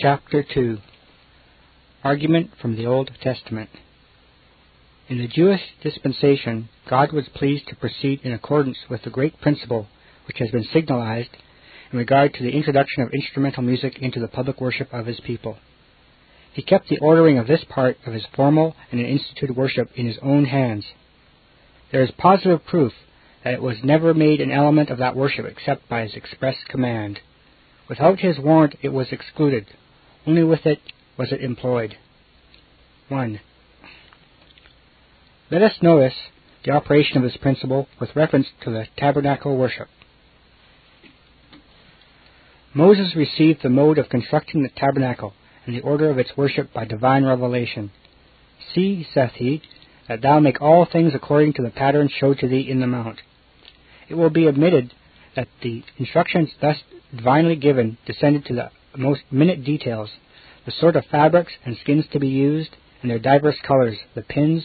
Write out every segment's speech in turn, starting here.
Chapter 2 Argument from the Old Testament In the Jewish dispensation, God was pleased to proceed in accordance with the great principle which has been signalized in regard to the introduction of instrumental music into the public worship of his people. He kept the ordering of this part of his formal and instituted worship in his own hands. There is positive proof that it was never made an element of that worship except by his express command. Without his warrant it was excluded. Only with it was it employed. 1. Let us notice the operation of this principle with reference to the tabernacle worship. Moses received the mode of constructing the tabernacle and the order of its worship by divine revelation. See, saith he, that thou make all things according to the pattern showed to thee in the mount. It will be admitted that the instructions thus divinely given descended to the most minute details, the sort of fabrics and skins to be used, and their diverse colors, the pins,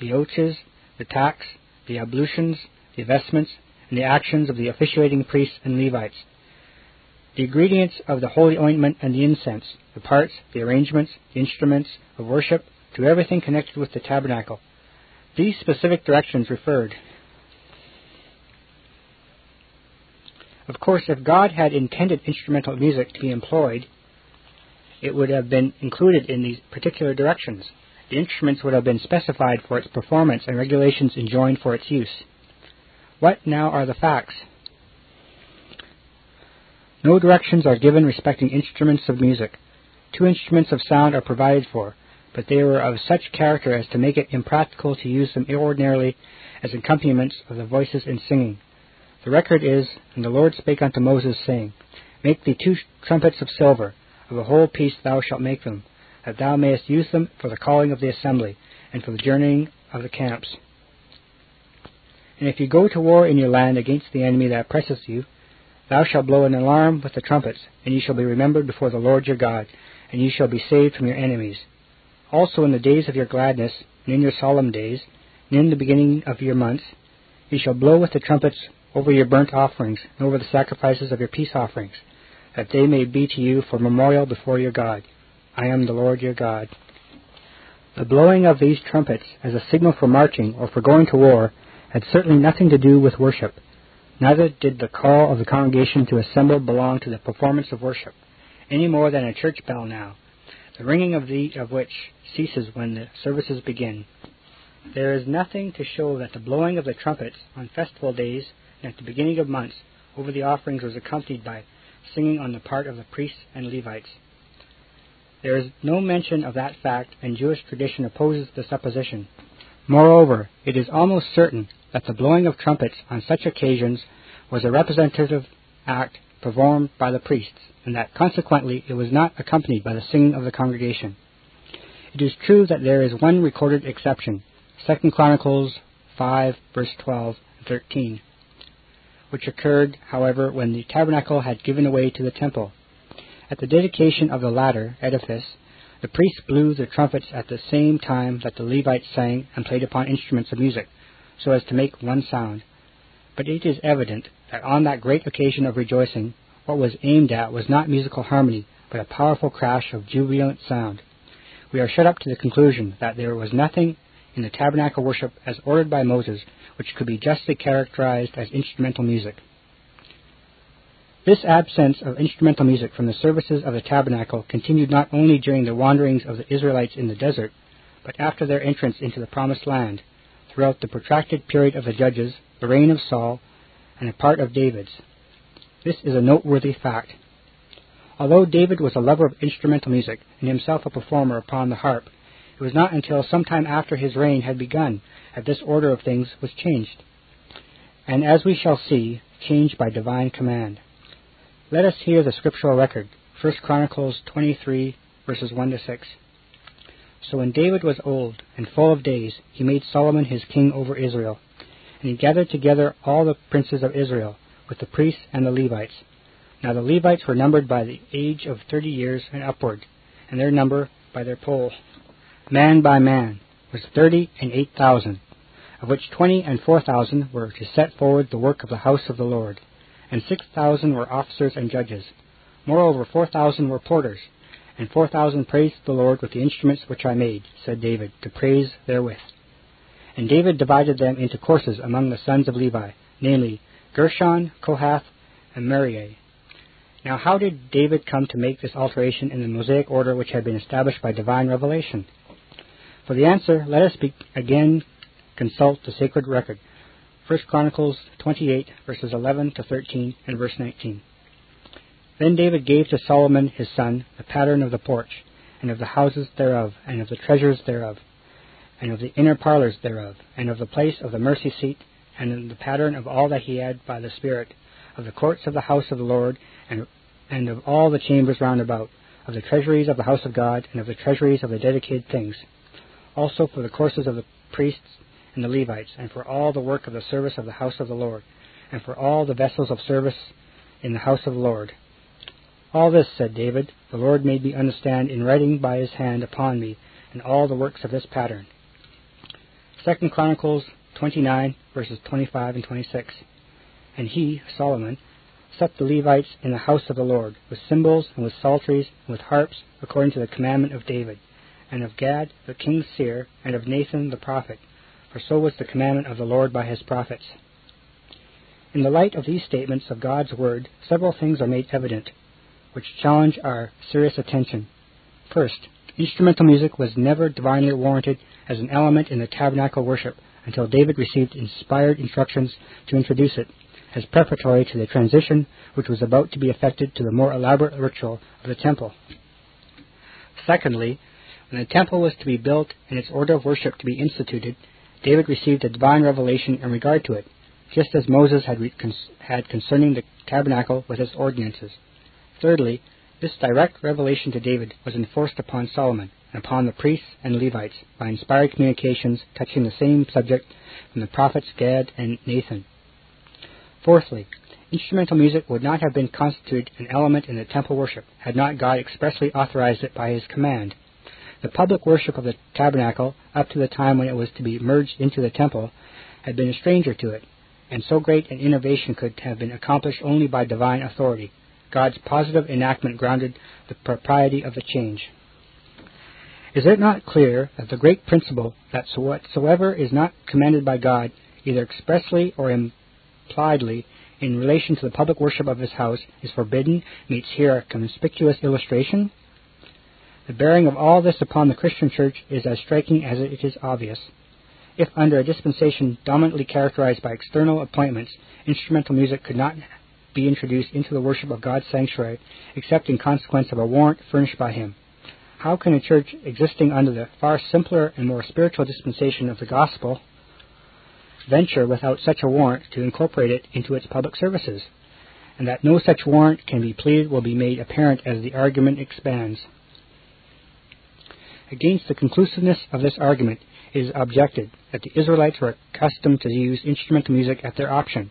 the ouches, the tacks, the ablutions, the vestments, and the actions of the officiating priests and Levites, the ingredients of the holy ointment and the incense, the parts, the arrangements, the instruments of worship, to everything connected with the tabernacle. These specific directions referred Of course, if God had intended instrumental music to be employed, it would have been included in these particular directions. The instruments would have been specified for its performance and regulations enjoined for its use. What now are the facts? No directions are given respecting instruments of music. Two instruments of sound are provided for, but they were of such character as to make it impracticable to use them ordinarily as accompaniments of the voices in singing. The record is, And the Lord spake unto Moses, saying, Make thee two trumpets of silver, of a whole piece thou shalt make them, that thou mayest use them for the calling of the assembly, and for the journeying of the camps. And if you go to war in your land against the enemy that oppresseth you, thou shalt blow an alarm with the trumpets, and ye shall be remembered before the Lord your God, and ye shall be saved from your enemies. Also in the days of your gladness, and in your solemn days, and in the beginning of your months, ye shall blow with the trumpets over your burnt offerings, and over the sacrifices of your peace offerings, that they may be to you for memorial before your God. I am the Lord your God. The blowing of these trumpets as a signal for marching or for going to war had certainly nothing to do with worship. Neither did the call of the congregation to assemble belong to the performance of worship, any more than a church bell now, the ringing of, the, of which ceases when the services begin. There is nothing to show that the blowing of the trumpets on festival days and at the beginning of months over the offerings was accompanied by singing on the part of the priests and Levites. There is no mention of that fact, and Jewish tradition opposes the supposition. Moreover, it is almost certain that the blowing of trumpets on such occasions was a representative act performed by the priests, and that consequently it was not accompanied by the singing of the congregation. It is true that there is one recorded exception, 2 Chronicles 5, verse 12 and 13, which occurred, however, when the tabernacle had given way to the temple. At the dedication of the latter edifice, the priests blew the trumpets at the same time that the Levites sang and played upon instruments of music, so as to make one sound. But it is evident that on that great occasion of rejoicing, what was aimed at was not musical harmony, but a powerful crash of jubilant sound. We are shut up to the conclusion that there was nothing in the tabernacle worship as ordered by Moses which could be justly characterized as instrumental music. This absence of instrumental music from the services of the tabernacle continued not only during the wanderings of the Israelites in the desert, but after their entrance into the promised land, throughout the protracted period of the judges, the reign of Saul, and a part of David's. This is a noteworthy fact. Although David was a lover of instrumental music and himself a performer upon the harp, it was not until some time after his reign had begun that this order of things was changed, and as we shall see, changed by divine command. Let us hear the scriptural record, 1 Chronicles 23, verses 1 to 6. So when David was old and full of days, he made Solomon his king over Israel. And he gathered together all the princes of Israel, with the priests and the Levites. Now the Levites were numbered by the age of thirty years and upward, and their number by their poll man by man, was thirty and eight thousand, of which twenty and four thousand were to set forward the work of the house of the Lord, and six thousand were officers and judges. Moreover, four thousand were porters, And four thousand praised the Lord with the instruments which I made, said David, to praise therewith. And David divided them into courses among the sons of Levi, namely Gershon, Kohath, and Merari. Now, how did David come to make this alteration in the Mosaic order which had been established by divine revelation? For the answer, let us again consult the sacred record. 1 Chronicles 28, verses 11 to 13, and verse 19. Then David gave to Solomon his son the pattern of the porch, and of the houses thereof, and of the treasures thereof, and of the inner parlors thereof, and of the place of the mercy seat, and the pattern of all that he had by the Spirit, of the courts of the house of the Lord, and, and of all the chambers round about, of the treasuries of the house of God, and of the treasuries of the dedicated things, also for the courses of the priests and the Levites, and for all the work of the service of the house of the Lord, and for all the vessels of service in the house of the Lord. All this, said David, the Lord made me understand in writing by his hand upon me, and all the works of this pattern. Second Chronicles 29, verses 25 and 26. And he, Solomon, set the Levites in the house of the Lord, with cymbals and with psalteries and with harps, according to the commandment of David, and of Gad the king's seer, and of Nathan the prophet, for so was the commandment of the Lord by his prophets. In the light of these statements of God's word, several things are made evident, which challenge our serious attention. First, instrumental music was never divinely warranted as an element in the tabernacle worship until David received inspired instructions to introduce it as preparatory to the transition which was about to be effected to the more elaborate ritual of the temple. Secondly, when the temple was to be built and its order of worship to be instituted, David received a divine revelation in regard to it, just as Moses had, had concerning the tabernacle with its ordinances. Thirdly, this direct revelation to David was enforced upon Solomon and upon the priests and Levites by inspired communications touching the same subject from the prophets Gad and Nathan. Fourthly, instrumental music would not have been constituted an element in the temple worship had not God expressly authorized it by his command. The public worship of the tabernacle, up to the time when it was to be merged into the temple, had been a stranger to it, and so great an innovation could have been accomplished only by divine authority. God's positive enactment grounded the propriety of the change. Is it not clear that the great principle that whatsoever is not commanded by God, either expressly or impliedly, in relation to the public worship of his house, is forbidden, meets here a conspicuous illustration? The bearing of all this upon the Christian church is as striking as it is obvious. If under a dispensation dominantly characterized by external appointments, instrumental music could not be introduced into the worship of God's sanctuary except in consequence of a warrant furnished by Him. How can a church existing under the far simpler and more spiritual dispensation of the gospel venture without such a warrant to incorporate it into its public services? And that no such warrant can be pleaded will be made apparent as the argument expands. Against the conclusiveness of this argument is objected that the Israelites were accustomed to use instrumental music at their option,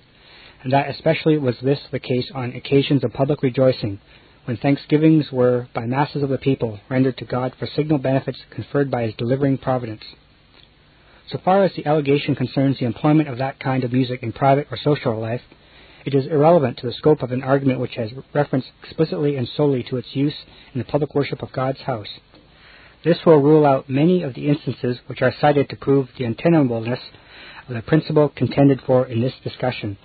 and that especially was this the case on occasions of public rejoicing, when thanksgivings were, by masses of the people, rendered to God for signal benefits conferred by his delivering providence. So far as the allegation concerns the employment of that kind of music in private or social life, it is irrelevant to the scope of an argument which has reference explicitly and solely to its use in the public worship of God's house. This will rule out many of the instances which are cited to prove the untenableness of the principle contended for in this discussion.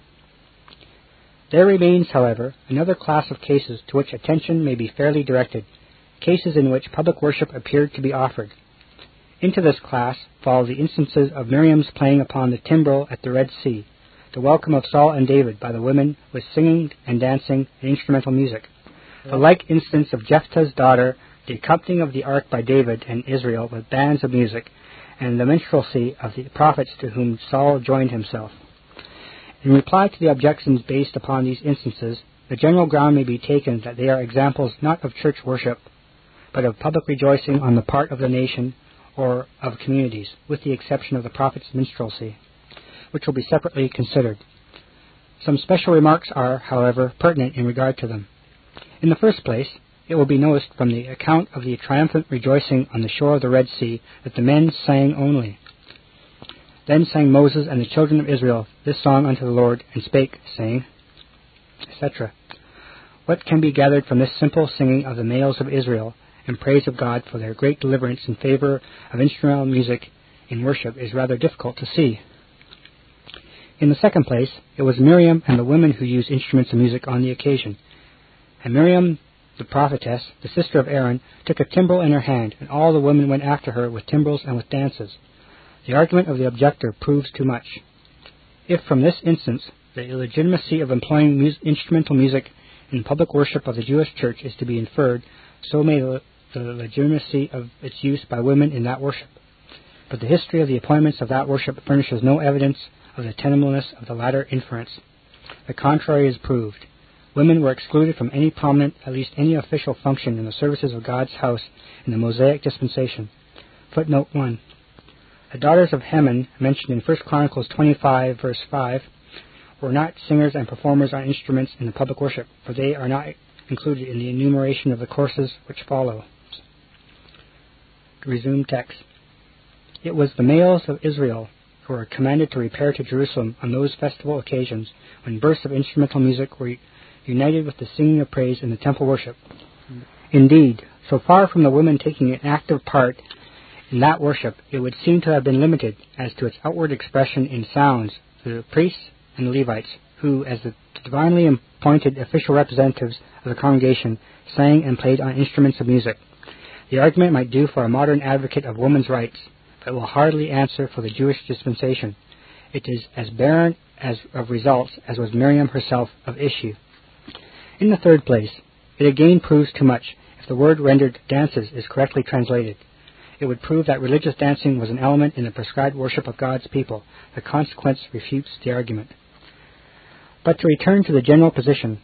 There remains, however, another class of cases to which attention may be fairly directed, cases in which public worship appeared to be offered. Into this class fall the instances of Miriam's playing upon the timbrel at the Red Sea, the welcome of Saul and David by the women with singing and dancing and instrumental music, the like instance of Jephthah's daughter, the accompanying of the ark by David and Israel with bands of music, and the minstrelsy of the prophets to whom Saul joined himself. In reply to the objections based upon these instances, the general ground may be taken that they are examples not of church worship, but of public rejoicing on the part of the nation or of communities, with the exception of the prophet's minstrelsy, which will be separately considered. Some special remarks are, however, pertinent in regard to them. In the first place, it will be noticed from the account of the triumphant rejoicing on the shore of the Red Sea that the men sang only. Then sang Moses and the children of Israel this song unto the Lord, and spake, saying, etc. What can be gathered from this simple singing of the males of Israel, in praise of God for their great deliverance in favor of instrumental music in worship is rather difficult to see. In the second place, it was Miriam and the women who used instruments of music on the occasion. And Miriam, the prophetess, the sister of Aaron, took a timbrel in her hand, and all the women went after her with timbrels and with dances. The argument of the objector proves too much. If from this instance the illegitimacy of employing mu- instrumental music in public worship of the Jewish church is to be inferred, so may the, the legitimacy of its use by women in that worship. But the history of the appointments of that worship furnishes no evidence of the tenableness of the latter inference. The contrary is proved. Women were excluded from any prominent, at least any official function in the services of God's house in the Mosaic dispensation. Footnote 1. The daughters of Heman, mentioned in 1 Chronicles 25, verse 5, were not singers and performers on instruments in the public worship, for they are not included in the enumeration of the courses which follow. Resume text. It was the males of Israel who were commanded to repair to Jerusalem on those festival occasions when bursts of instrumental music were united with the singing of praise in the temple worship. Indeed, so far from the women taking an active part in that worship, it would seem to have been limited as to its outward expression in sounds to the priests and the Levites, who, as the divinely appointed official representatives of the congregation, sang and played on instruments of music. The argument might do for a modern advocate of women's rights, but will hardly answer for the Jewish dispensation. It is as barren as of results as was Miriam herself of issue. In the third place, it again proves too much if the word rendered dances is correctly translated. It would prove that religious dancing was an element in the prescribed worship of God's people. The consequence refutes the argument. But to return to the general position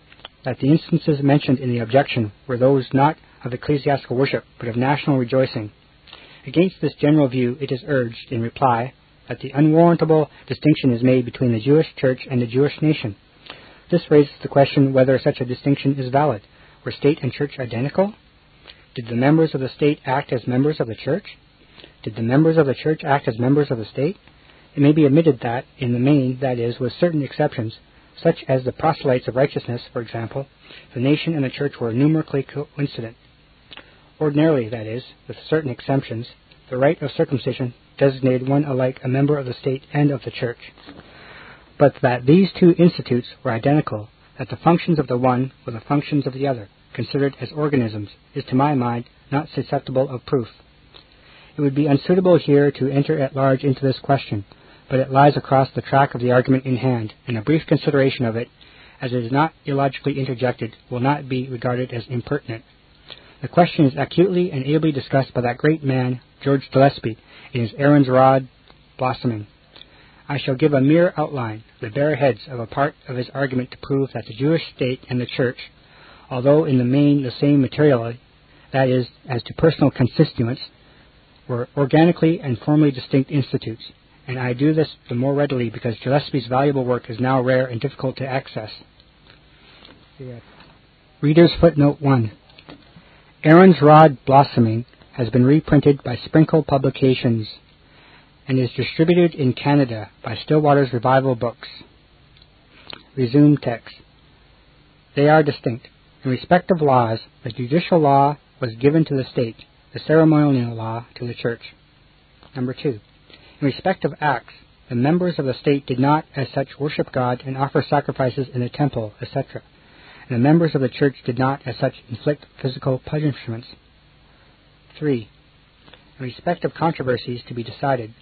that the instances mentioned in the objection were those not of ecclesiastical worship, but of national rejoicing. Against this general view, it is urged, in reply, that the unwarrantable distinction is made between the Jewish church and the Jewish nation. This raises the question whether such a distinction is valid. Were state and church identical? Did the members of the state act as members of the church? Did the members of the church act as members of the state? It may be admitted that, in the main, that is, with certain exceptions, such as the proselytes of righteousness, for example, the nation and the church were numerically coincident. Ordinarily, that is, with certain exceptions, the rite of circumcision designated one alike a member of the state and of the church. But that these two institutes were identical, that the functions of the one were the functions of the other, considered as organisms, is to my mind not susceptible of proof. It would be unsuitable here to enter at large into this question, but it lies across the track of the argument in hand, and a brief consideration of it, as it is not illogically interjected, will not be regarded as impertinent. The question is acutely and ably discussed by that great man, George Gillespie, in his Aaron's Rod Blossoming. I shall give a mere outline, the bare heads of a part of his argument to prove that the Jewish state and the church, although in the main the same materially, that is, as to personal constituents, were organically and formally distinct institutes, and I do this the more readily because Gillespie's valuable work is now rare and difficult to access. Reader's footnote 1. Aaron's Rod Blossoming has been reprinted by Sprinkle Publications and is distributed in Canada by Still Waters Revival Books. Resume text. They are distinct. In respect of laws, the judicial law was given to the state, the ceremonial law to the church. Number two. In respect of acts, the members of the state did not, as such, worship God and offer sacrifices in the temple, etc and the members of the church did not, as such, inflict physical punishments. 3. In respect of controversies to be decided,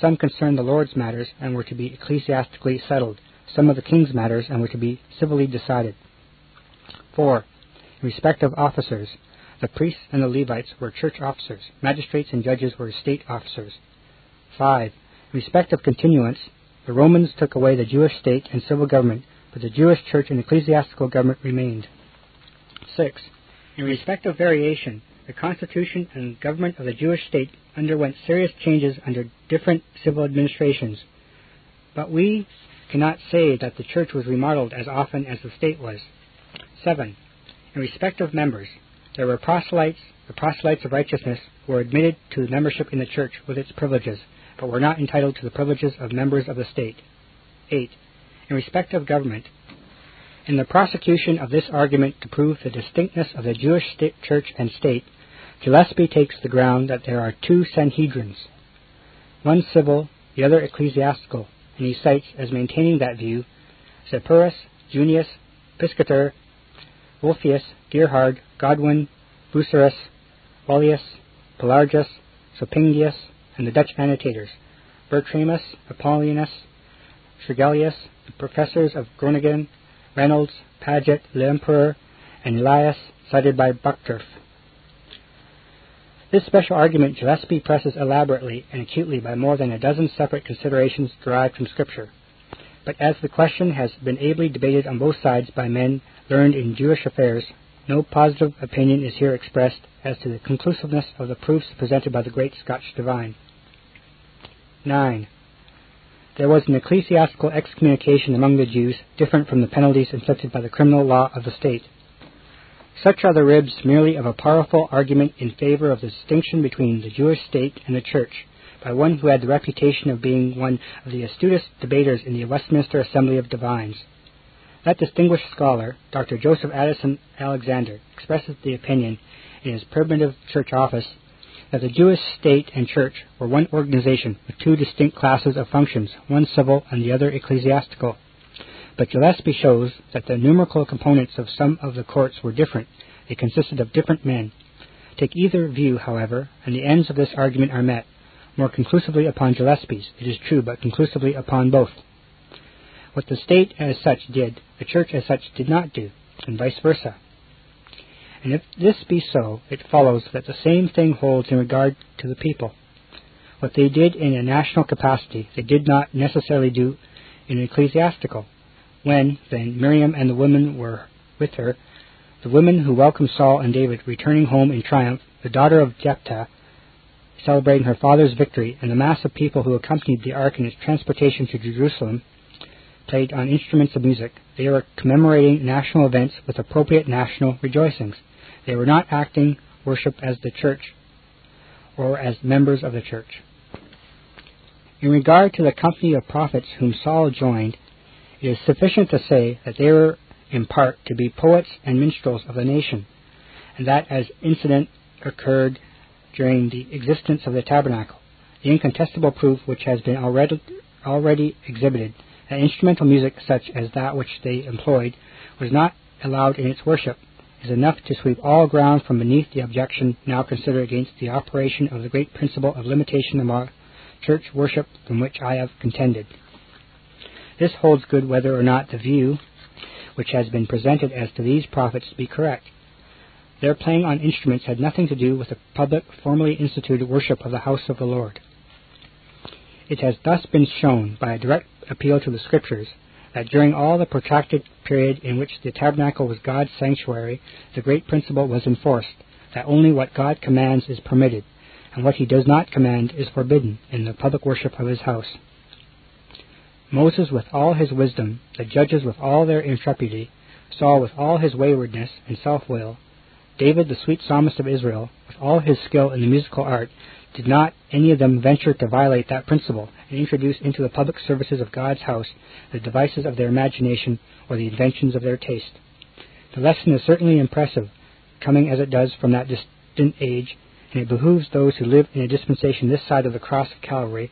some concerned the Lord's matters and were to be ecclesiastically settled, some of the king's matters and were to be civilly decided. 4. In respect of officers, the priests and the Levites were church officers, magistrates and judges were state officers. 5. In respect of continuance, the Romans took away the Jewish state and civil government but the Jewish church and ecclesiastical government remained. 6. In respect of variation, the constitution and government of the Jewish state underwent serious changes under different civil administrations. But we cannot say that the church was remodeled as often as the state was. 7. In respect of members, there were proselytes, the proselytes of righteousness, who were admitted to membership in the church with its privileges, but were not entitled to the privileges of members of the state. 8 in respect of government. In the prosecution of this argument to prove the distinctness of the Jewish state, church and state, Gillespie takes the ground that there are two Sanhedrins, one civil, the other ecclesiastical, and he cites as maintaining that view Zepyrus, Junius, Piscator, Wolfius, Gerhard, Godwin, Bucerus, Wallius, Pelagius, Sulpicius, and the Dutch annotators, Bertramus, Apollonius, Tregelius, the professors of Groningen, Reynolds, Paget, L'Empereur, and Elias, cited by Buxtorf. This special argument Gillespie presses elaborately and acutely by more than a dozen separate considerations derived from Scripture. But as the question has been ably debated on both sides by men learned in Jewish affairs, no positive opinion is here expressed as to the conclusiveness of the proofs presented by the great Scotch divine. 9. There was an ecclesiastical excommunication among the Jews different from the penalties inflicted by the criminal law of the state. Such are the ribs merely of a powerful argument in favor of the distinction between the Jewish state and the church by one who had the reputation of being one of the astutest debaters in the Westminster Assembly of Divines. That distinguished scholar, Dr. Joseph Addison Alexander, expresses the opinion in his primitive church office that the Jewish state and church were one organization with two distinct classes of functions, one civil and the other ecclesiastical. But Gillespie shows that the numerical components of some of the courts were different. They consisted of different men. Take either view, however, and the ends of this argument are met. More conclusively upon Gillespie's, it is true, but conclusively upon both. What the state as such did, the church as such did not do, and vice versa. And if this be so, it follows that the same thing holds in regard to the people. What they did in a national capacity, they did not necessarily do in an ecclesiastical. When, then, Miriam and the women were with her, the women who welcomed Saul and David returning home in triumph, the daughter of Jephthah, celebrating her father's victory, and the mass of people who accompanied the ark in its transportation to Jerusalem, played on instruments of music. They were commemorating national events with appropriate national rejoicings. They were not acting worship as the church or as members of the church. In regard to the company of prophets whom Saul joined, it is sufficient to say that they were in part to be poets and minstrels of the nation, and that as incident occurred during the existence of the tabernacle, the incontestable proof which has been already, already exhibited that instrumental music such as that which they employed was not allowed in its worship is enough to sweep all ground from beneath the objection now considered against the operation of the great principle of limitation among church worship from which I have contended. This holds good whether or not the view which has been presented as to these prophets be correct. Their playing on instruments had nothing to do with the public, formally instituted worship of the house of the Lord. It has thus been shown, by a direct appeal to the Scriptures, that during all the protracted period in which the tabernacle was God's sanctuary, the great principle was enforced that only what God commands is permitted, and what he does not command is forbidden in the public worship of his house. Moses with all his wisdom, the judges with all their intrepidity, Saul with all his waywardness and self will, David, the sweet psalmist of Israel, with all his skill in the musical art, did not any of them venture to violate that principle and introduce into the public services of God's house the devices of their imagination or the inventions of their taste. The lesson is certainly impressive, coming as it does from that distant age, and it behooves those who live in a dispensation this side of the cross of Calvary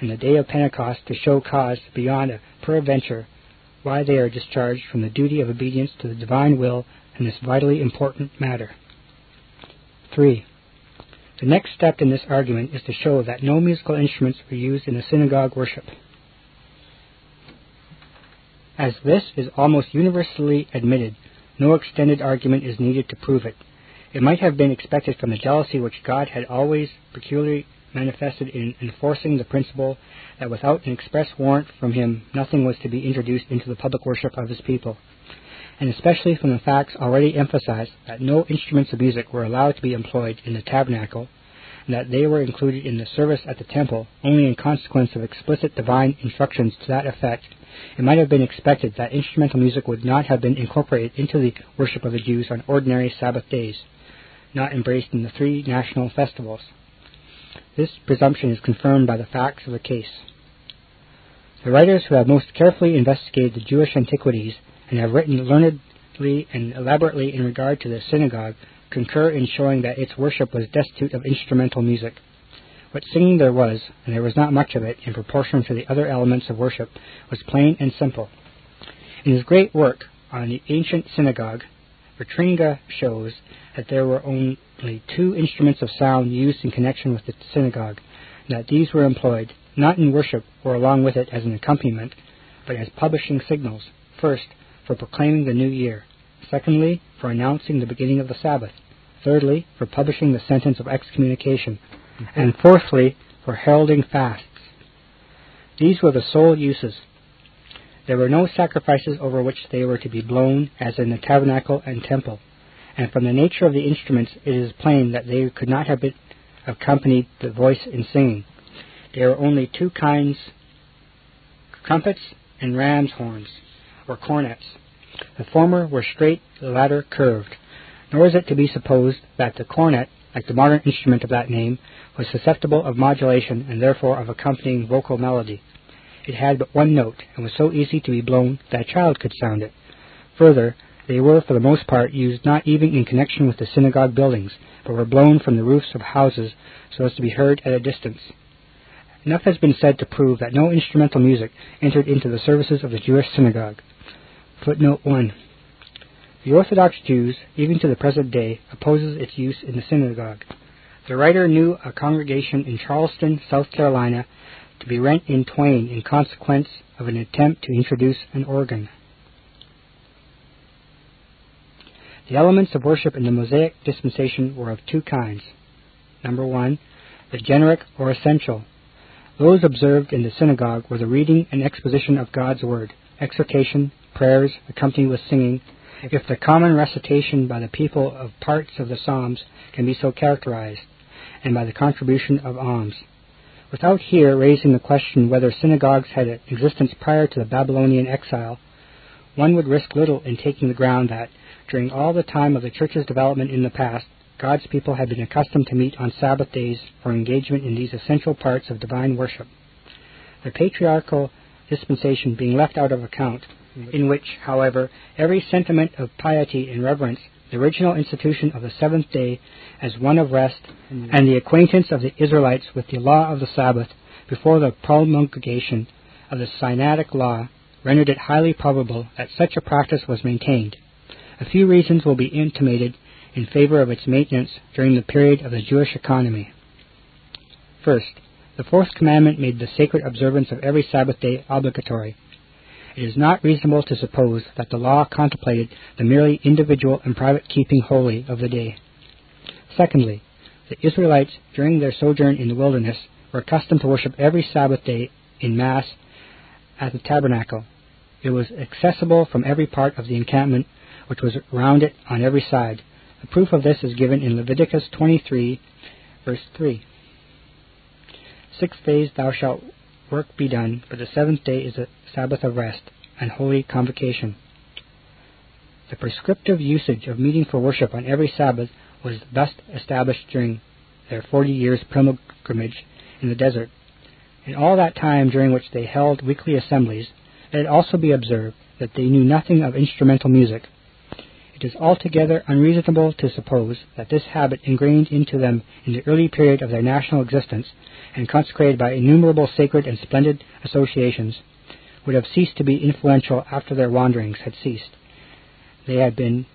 and the day of Pentecost to show cause beyond a peradventure why they are discharged from the duty of obedience to the divine will in this vitally important matter. 3. The next step in this argument is to show that no musical instruments were used in the synagogue worship. As this is almost universally admitted, no extended argument is needed to prove it. It might have been expected from the jealousy which God had always peculiarly manifested in enforcing the principle that without an express warrant from him nothing was to be introduced into the public worship of his people, and especially from the facts already emphasized that no instruments of music were allowed to be employed in the tabernacle, and that they were included in the service at the temple only in consequence of explicit divine instructions to that effect, it might have been expected that instrumental music would not have been incorporated into the worship of the Jews on ordinary Sabbath days, not embraced in the three national festivals. This presumption is confirmed by the facts of the case. The writers who have most carefully investigated the Jewish antiquities and have written learnedly and elaborately in regard to the synagogue concur in showing that its worship was destitute of instrumental music. What singing there was, and there was not much of it in proportion to the other elements of worship, was plain and simple. In his great work on the ancient synagogue, Vitringa shows that there were only two instruments of sound used in connection with the synagogue, and that these were employed not in worship or along with it as an accompaniment, but as publishing signals. First, for proclaiming the new year. Secondly, for announcing the beginning of the Sabbath. Thirdly, for publishing the sentence of excommunication and fourthly, for heralding fasts. These were the sole uses. There were no sacrifices over which they were to be blown, as in the tabernacle and temple, and from the nature of the instruments it is plain that they could not have accompanied the voice in singing. There are only two kinds trumpets and ram's horns, or cornets. The former were straight, the latter curved. Nor is it to be supposed that the cornet like the modern instrument of that name, was susceptible of modulation and therefore of accompanying vocal melody. It had but one note, and was so easy to be blown that a child could sound it. Further, they were for the most part used not even in connection with the synagogue buildings, but were blown from the roofs of houses so as to be heard at a distance. Enough has been said to prove that no instrumental music entered into the services of the Jewish synagogue. Footnote 1. The Orthodox Jews, even to the present day, opposes its use in the synagogue. The writer knew a congregation in Charleston, South Carolina, to be rent in twain in consequence of an attempt to introduce an organ. The elements of worship in the Mosaic dispensation were of two kinds. Number one, the generic or essential. Those observed in the synagogue were the reading and exposition of God's word, exhortation, prayers accompanied with singing, if the common recitation by the people of parts of the Psalms can be so characterized, and by the contribution of alms. Without here raising the question whether synagogues had an existence prior to the Babylonian exile, one would risk little in taking the ground that, during all the time of the church's development in the past, God's people had been accustomed to meet on Sabbath days for engagement in these essential parts of divine worship. The patriarchal dispensation being left out of account, in which, however, every sentiment of piety and reverence the original institution of the seventh day as one of rest, mm-hmm. and the acquaintance of the Israelites with the law of the Sabbath before the promulgation of the Sinaitic law rendered it highly probable that such a practice was maintained. A few reasons will be intimated in favor of its maintenance during the period of the Jewish economy. First, the fourth commandment made the sacred observance of every Sabbath day obligatory, it is not reasonable to suppose that the law contemplated the merely individual and private keeping holy of the day. Secondly, the Israelites, during their sojourn in the wilderness, were accustomed to worship every Sabbath day in Mass at the tabernacle. It was accessible from every part of the encampment, which was round it on every side. The proof of this is given in Leviticus 23, verse 3. Six days thou shalt work be done, but the seventh day is a Sabbath of rest and holy convocation. The prescriptive usage of meeting for worship on every Sabbath was thus established during their forty years' pilgrimage in the desert. In all that time during which they held weekly assemblies, let it also be observed that they knew nothing of instrumental music. It is altogether unreasonable to suppose that this habit ingrained into them in the early period of their national existence and consecrated by innumerable sacred and splendid associations, would have ceased to be influential after their wanderings had ceased. They had been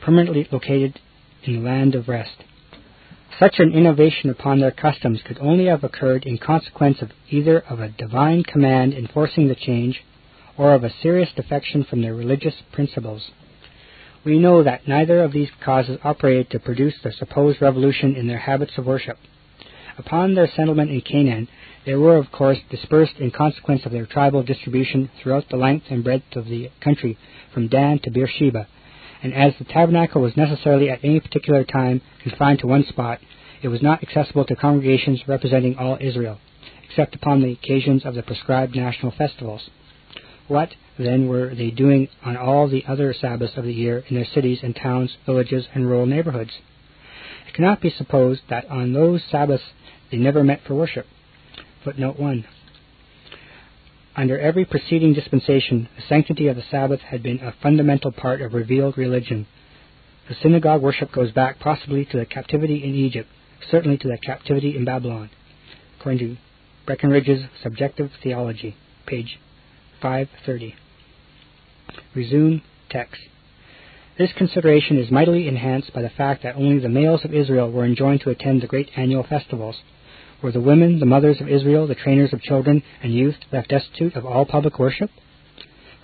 permanently located in the land of rest. Such an innovation upon their customs could only have occurred in consequence of either of a divine command enforcing the change or of a serious defection from their religious principles. We know that neither of these causes operated to produce the supposed revolution in their habits of worship. Upon their settlement in Canaan, they were, of course, dispersed in consequence of their tribal distribution throughout the length and breadth of the country, from Dan to Beersheba. And as the tabernacle was necessarily at any particular time confined to one spot, it was not accessible to congregations representing all Israel, except upon the occasions of the prescribed national festivals. What, then, were they doing on all the other Sabbaths of the year in their cities and towns, villages, and rural neighborhoods? It cannot be supposed that on those Sabbaths they never met for worship. Footnote 1. Under every preceding dispensation, the sanctity of the Sabbath had been a fundamental part of revealed religion. The synagogue worship goes back possibly to the captivity in Egypt, certainly to the captivity in Babylon, according to Breckinridge's Subjective Theology, page 530. Resume text. This consideration is mightily enhanced by the fact that only the males of Israel were enjoined to attend the great annual festivals. Were the women, the mothers of Israel, the trainers of children and youth, left destitute of all public worship?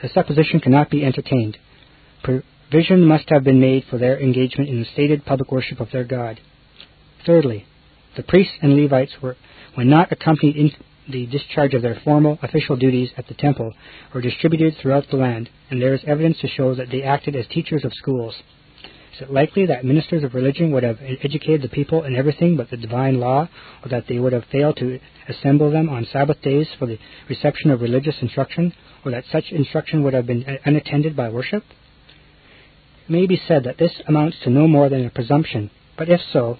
The supposition cannot be entertained. Provision must have been made for their engagement in the stated public worship of their God. Thirdly, the priests and Levites were, when not accompanied in the discharge of their formal official duties at the temple, were distributed throughout the land, and there is evidence to show that they acted as teachers of schools. Is it likely that ministers of religion would have educated the people in everything but the divine law, or that they would have failed to assemble them on Sabbath days for the reception of religious instruction, or that such instruction would have been unattended by worship? It may be said that this amounts to no more than a presumption, but if so,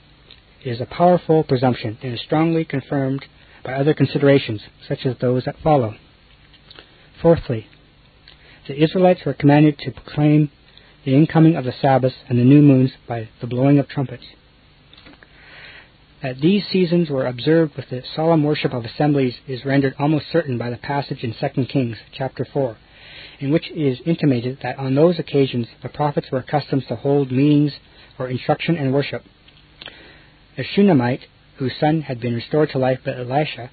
it is a powerful presumption and is strongly confirmed by other considerations, such as those that follow. Fourthly, the Israelites were commanded to proclaim the incoming of the Sabbaths and the new moons by the blowing of trumpets. That these seasons were observed with the solemn worship of assemblies is rendered almost certain by the passage in 2 Kings chapter 4, in which it is intimated that on those occasions the prophets were accustomed to hold meetings for instruction and worship. The Shunammite, whose son had been restored to life by Elisha,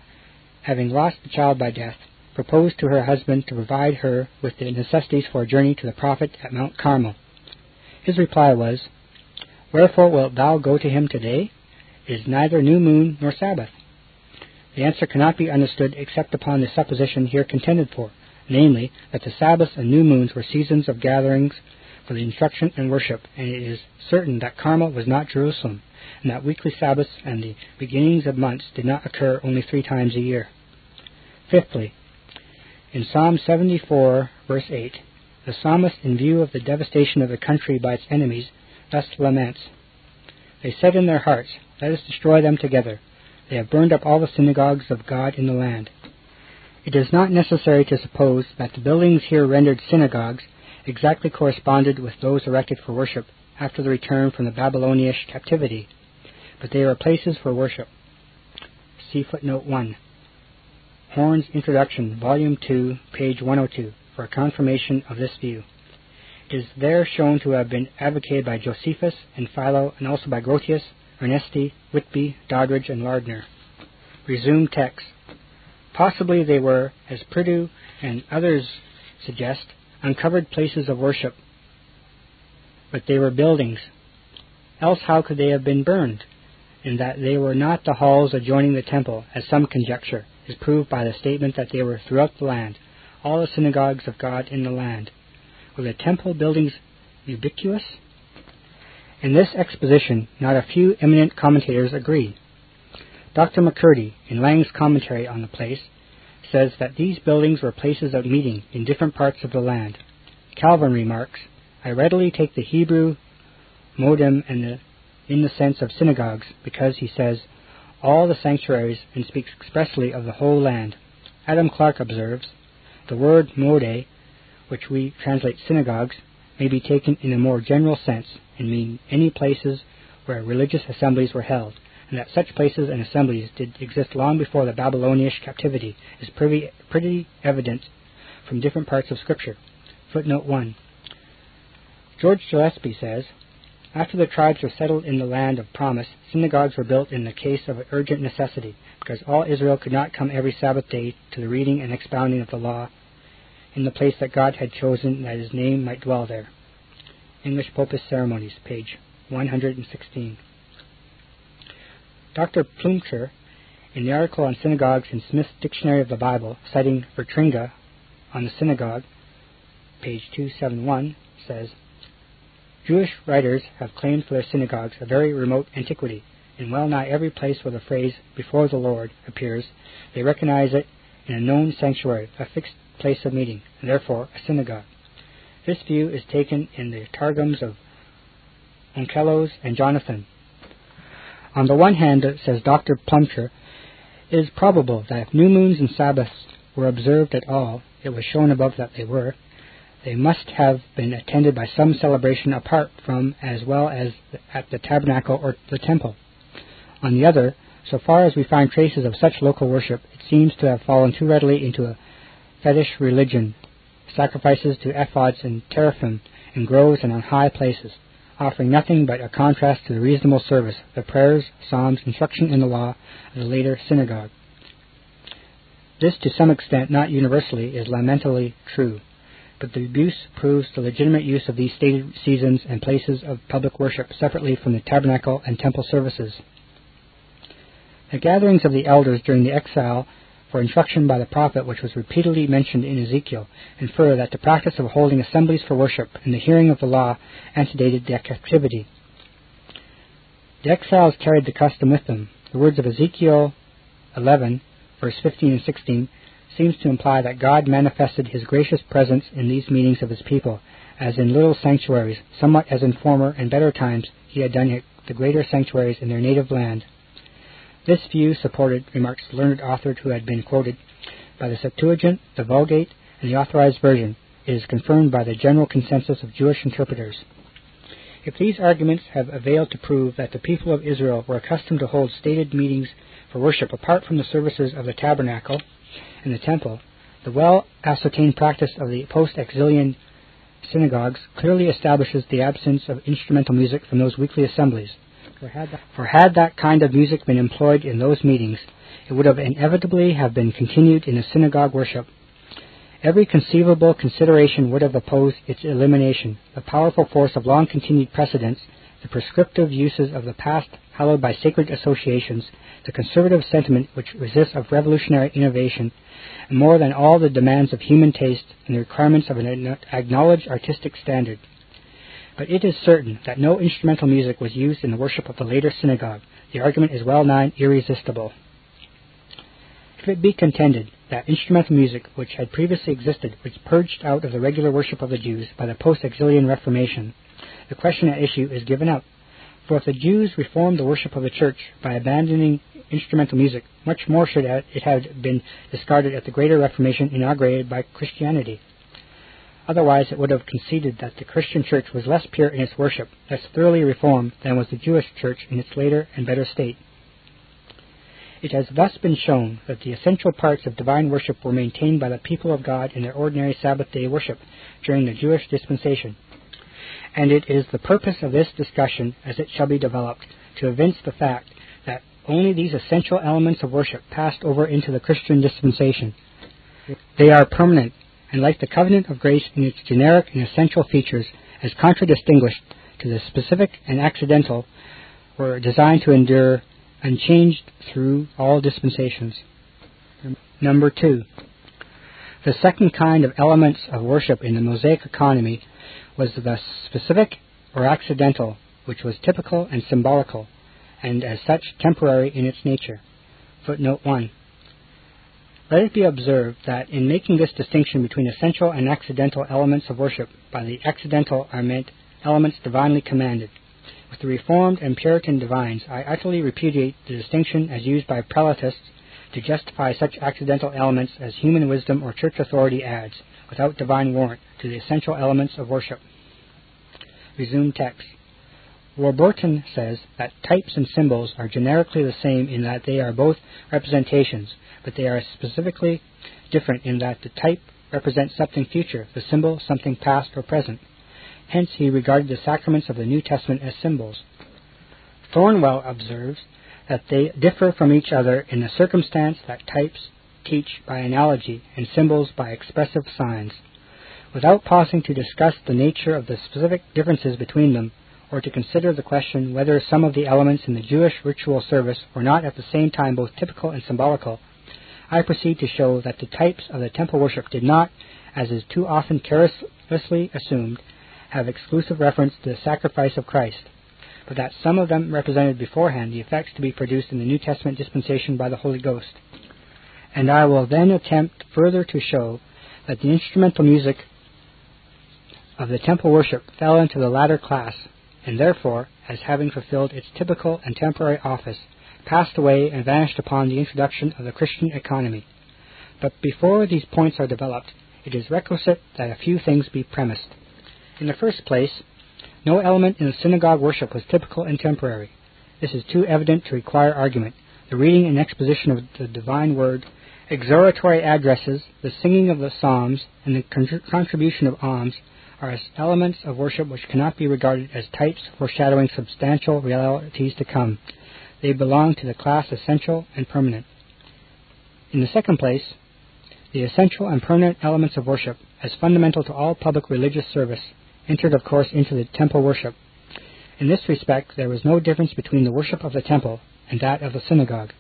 having lost the child by death, proposed to her husband to provide her with the necessities for a journey to the prophet at Mount Carmel. His reply was, Wherefore wilt thou go to him today? It is neither new moon nor Sabbath. The answer cannot be understood except upon the supposition here contended for, namely, that the Sabbaths and new moons were seasons of gatherings for the instruction and worship, and it is certain that Carmel was not Jerusalem, and that weekly Sabbaths and the beginnings of months did not occur only three times a year. Fifthly, in Psalm 74, verse 8, the psalmist, in view of the devastation of the country by its enemies, thus laments They said in their hearts, Let us destroy them together. They have burned up all the synagogues of God in the land. It is not necessary to suppose that the buildings here rendered synagogues exactly corresponded with those erected for worship after the return from the Babylonian captivity, but they were places for worship. See footnote 1. Horne's Introduction, Volume 2, page 102 for a confirmation of this view. It is there shown to have been advocated by Josephus and Philo and also by Grotius, Ernesti, Whitby, Doddridge, and Lardner. Resume text. Possibly they were, as Prideaux and others suggest, uncovered places of worship, but they were buildings. Else how could they have been burned? And that they were not the halls adjoining the temple, as some conjecture, is proved by the statement that they were throughout the land, all the synagogues of God in the land. Were the temple buildings ubiquitous? In this exposition, not a few eminent commentators agree. Dr. McCurdy, in Lange's commentary on the place, says that these buildings were places of meeting in different parts of the land. Calvin remarks, I readily take the Hebrew modim in the, in the sense of synagogues because he says all the sanctuaries and speaks expressly of the whole land. Adam Clarke observes, the word mode, which we translate synagogues, may be taken in a more general sense and mean any places where religious assemblies were held, and that such places and assemblies did exist long before the Babylonian captivity is pretty, pretty evident from different parts of Scripture. Footnote 1. George Gillespie says, after the tribes were settled in the land of promise, synagogues were built in the case of urgent necessity, because all Israel could not come every Sabbath day to the reading and expounding of the law in the place that God had chosen that his name might dwell there. English Popish Ceremonies, page 116. Dr. Plumptre, in the article on synagogues in Smith's Dictionary of the Bible, citing Vitringa on the synagogue, page 271, says, Jewish writers have claimed for their synagogues a very remote antiquity. In well nigh every place where the phrase before the Lord appears, they recognize it in a known sanctuary, a fixed place of meeting, and therefore a synagogue. This view is taken in the Targums of Onkelos and Jonathan. On the one hand, says Dr. Plumptre, it is probable that if new moons and Sabbaths were observed at all, it was shown above that they were, they must have been attended by some celebration apart from as well as at the tabernacle or the temple. On the other, so far as we find traces of such local worship, it seems to have fallen too readily into a fetish religion, sacrifices to ephods and teraphim in groves and on high places, offering nothing but a contrast to the reasonable service, the prayers, psalms, instruction in the law of the later synagogue. This, to some extent, not universally, is lamentably true, but the abuse proves the legitimate use of these stated seasons and places of public worship separately from the tabernacle and temple services. The gatherings of the elders during the exile for instruction by the prophet, which was repeatedly mentioned in Ezekiel, infer that the practice of holding assemblies for worship and the hearing of the law antedated their captivity. The exiles carried the custom with them. The words of Ezekiel 11 verse 15 and 16, seems to imply that God manifested his gracious presence in these meetings of his people, as in little sanctuaries, somewhat as in former and better times he had done at the greater sanctuaries in their native land. This view supported, remarks learned author who had been quoted, by the Septuagint, the Vulgate, and the Authorized Version. It is confirmed by the general consensus of Jewish interpreters. If these arguments have availed to prove that the people of Israel were accustomed to hold stated meetings for worship apart from the services of the tabernacle and the temple, the well ascertained practice of the post exilian synagogues clearly establishes the absence of instrumental music from those weekly assemblies. For had, that, for had that kind of music been employed in those meetings, it would have inevitably have been continued in the synagogue worship. Every conceivable consideration would have opposed its elimination. The powerful force of long continued precedents, the prescriptive uses of the past hallowed by sacred associations, the conservative sentiment which resists of revolutionary innovation, and more than all the demands of human taste and the requirements of an acknowledged artistic standard. But it is certain that no instrumental music was used in the worship of the later synagogue. The argument is well nigh irresistible. If it be contended that instrumental music, which had previously existed, was purged out of the regular worship of the Jews by the post-exilian Reformation, the question at issue is given up for if the Jews reformed the worship of the church by abandoning instrumental music, much more should it have been discarded at the greater Reformation inaugurated by Christianity. Otherwise, it would have conceded that the Christian church was less pure in its worship, less thoroughly reformed than was the Jewish church in its later and better state. It has thus been shown that the essential parts of divine worship were maintained by the people of God in their ordinary Sabbath day worship during the Jewish dispensation, and it is the purpose of this discussion, as it shall be developed, to evince the fact that only these essential elements of worship passed over into the Christian dispensation. They are permanent, and like the covenant of grace in its generic and essential features, as contradistinguished to the specific and accidental, were designed to endure unchanged through all dispensations. Number two, the second kind of elements of worship in the Mosaic economy was the specific or accidental, which was typical and symbolical, and as such temporary in its nature. Footnote 1. Let it be observed that in making this distinction between essential and accidental elements of worship, by the accidental are meant elements divinely commanded. With the Reformed and Puritan divines, I utterly repudiate the distinction as used by prelatists to justify such accidental elements as human wisdom or church authority adds, without divine warrant, to the essential elements of worship. Resume text. Warburton says that types and symbols are generically the same in that they are both representations, but they are specifically different in that the type represents something future, the symbol something past or present. Hence he regarded the sacraments of the New Testament as symbols. Thornwell observes that they differ from each other in the circumstance that types teach by analogy and symbols by expressive signs without pausing to discuss the nature of the specific differences between them, or to consider the question whether some of the elements in the Jewish ritual service were not at the same time both typical and symbolical, I proceed to show that the types of the temple worship did not, as is too often carelessly assumed, have exclusive reference to the sacrifice of Christ, but that some of them represented beforehand the effects to be produced in the New Testament dispensation by the Holy Ghost. And I will then attempt further to show that the instrumental music of the temple worship fell into the latter class, and therefore, as having fulfilled its typical and temporary office, passed away and vanished upon the introduction of the Christian economy. But before these points are developed, it is requisite that a few things be premised. In the first place, no element in the synagogue worship was typical and temporary. This is too evident to require argument. The reading and exposition of the divine word, exhortatory addresses, the singing of the psalms, and the contribution of alms are as elements of worship which cannot be regarded as types foreshadowing substantial realities to come. They belong to the class essential and permanent. In the second place, the essential and permanent elements of worship, as fundamental to all public religious service, entered, of course, into the temple worship. In this respect, there was no difference between the worship of the temple and that of the synagogue.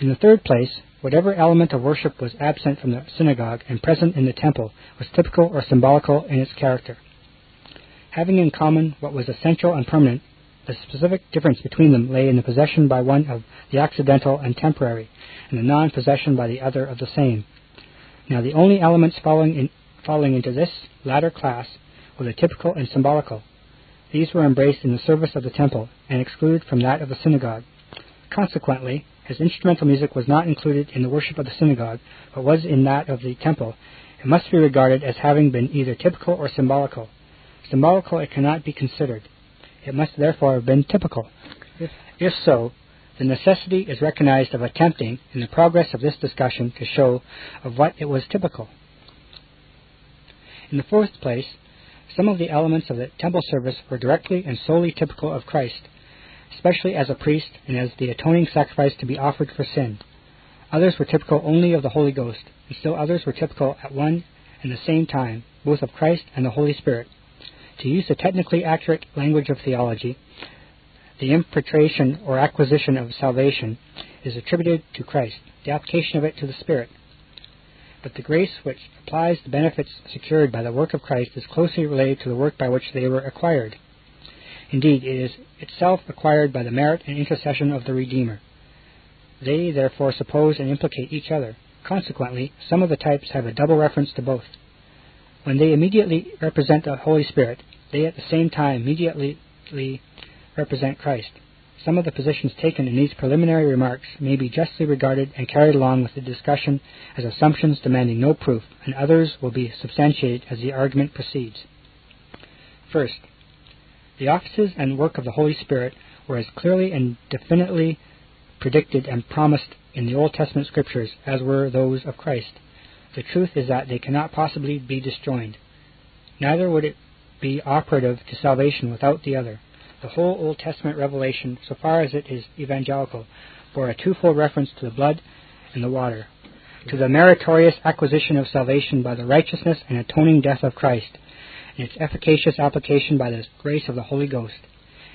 In the third place, whatever element of worship was absent from the synagogue and present in the temple was typical or symbolical in its character. Having in common what was essential and permanent, the specific difference between them lay in the possession by one of the accidental and temporary, and the non possession by the other of the same. Now, the only elements falling, in, falling into this latter class were the typical and symbolical. These were embraced in the service of the temple and excluded from that of the synagogue. Consequently, as instrumental music was not included in the worship of the synagogue, but was in that of the temple, it must be regarded as having been either typical or symbolical. Symbolical it cannot be considered. It must therefore have been typical. If, if so, the necessity is recognized of attempting, in the progress of this discussion, to show of what it was typical. In the fourth place, some of the elements of the temple service were directly and solely typical of Christ, especially as a priest and as the atoning sacrifice to be offered for sin. Others were typical only of the Holy Ghost, and still others were typical at one and the same time, both of Christ and the Holy Spirit. To use the technically accurate language of theology, the impartation or acquisition of salvation is attributed to Christ, the application of it to the Spirit. But the grace which applies the benefits secured by the work of Christ is closely related to the work by which they were acquired. Indeed, it is itself acquired by the merit and intercession of the Redeemer. They therefore suppose and implicate each other. Consequently, some of the types have a double reference to both. When they immediately represent the Holy Spirit, they at the same time immediately represent Christ. Some of the positions taken in these preliminary remarks may be justly regarded and carried along with the discussion as assumptions demanding no proof, and others will be substantiated as the argument proceeds. First, the offices and work of the Holy Spirit were as clearly and definitely predicted and promised in the Old Testament scriptures as were those of Christ. The truth is that they cannot possibly be disjoined. Neither would it be operative to salvation without the other. The whole Old Testament revelation, so far as it is evangelical, bore a twofold reference to the blood and the water, to the meritorious acquisition of salvation by the righteousness and atoning death of Christ, and its efficacious application by the grace of the Holy Ghost.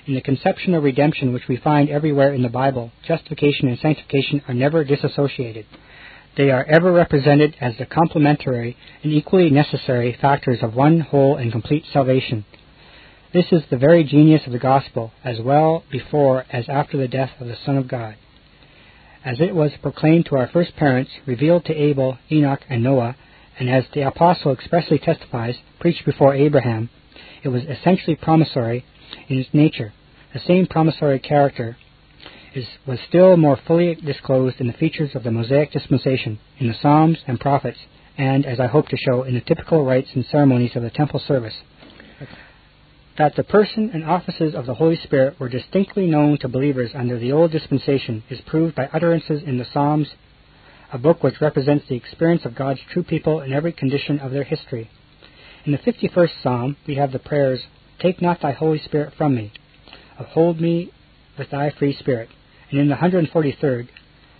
In the conception of redemption which we find everywhere in the Bible, justification and sanctification are never disassociated. They are ever represented as the complementary and equally necessary factors of one whole and complete salvation. This is the very genius of the gospel, as well before as after the death of the Son of God. As it was proclaimed to our first parents, revealed to Abel, Enoch, and Noah, and as the apostle expressly testifies, preached before Abraham, it was essentially promissory in its nature. The same promissory character is, was still more fully disclosed in the features of the Mosaic dispensation, in the Psalms and prophets, and, as I hope to show, in the typical rites and ceremonies of the temple service. That the person and offices of the Holy Spirit were distinctly known to believers under the old dispensation is proved by utterances in the Psalms, a book which represents the experience of God's true people in every condition of their history. In the 51st Psalm, we have the prayers, Take not thy Holy Spirit from me, uphold me with thy free spirit. And in the 143rd,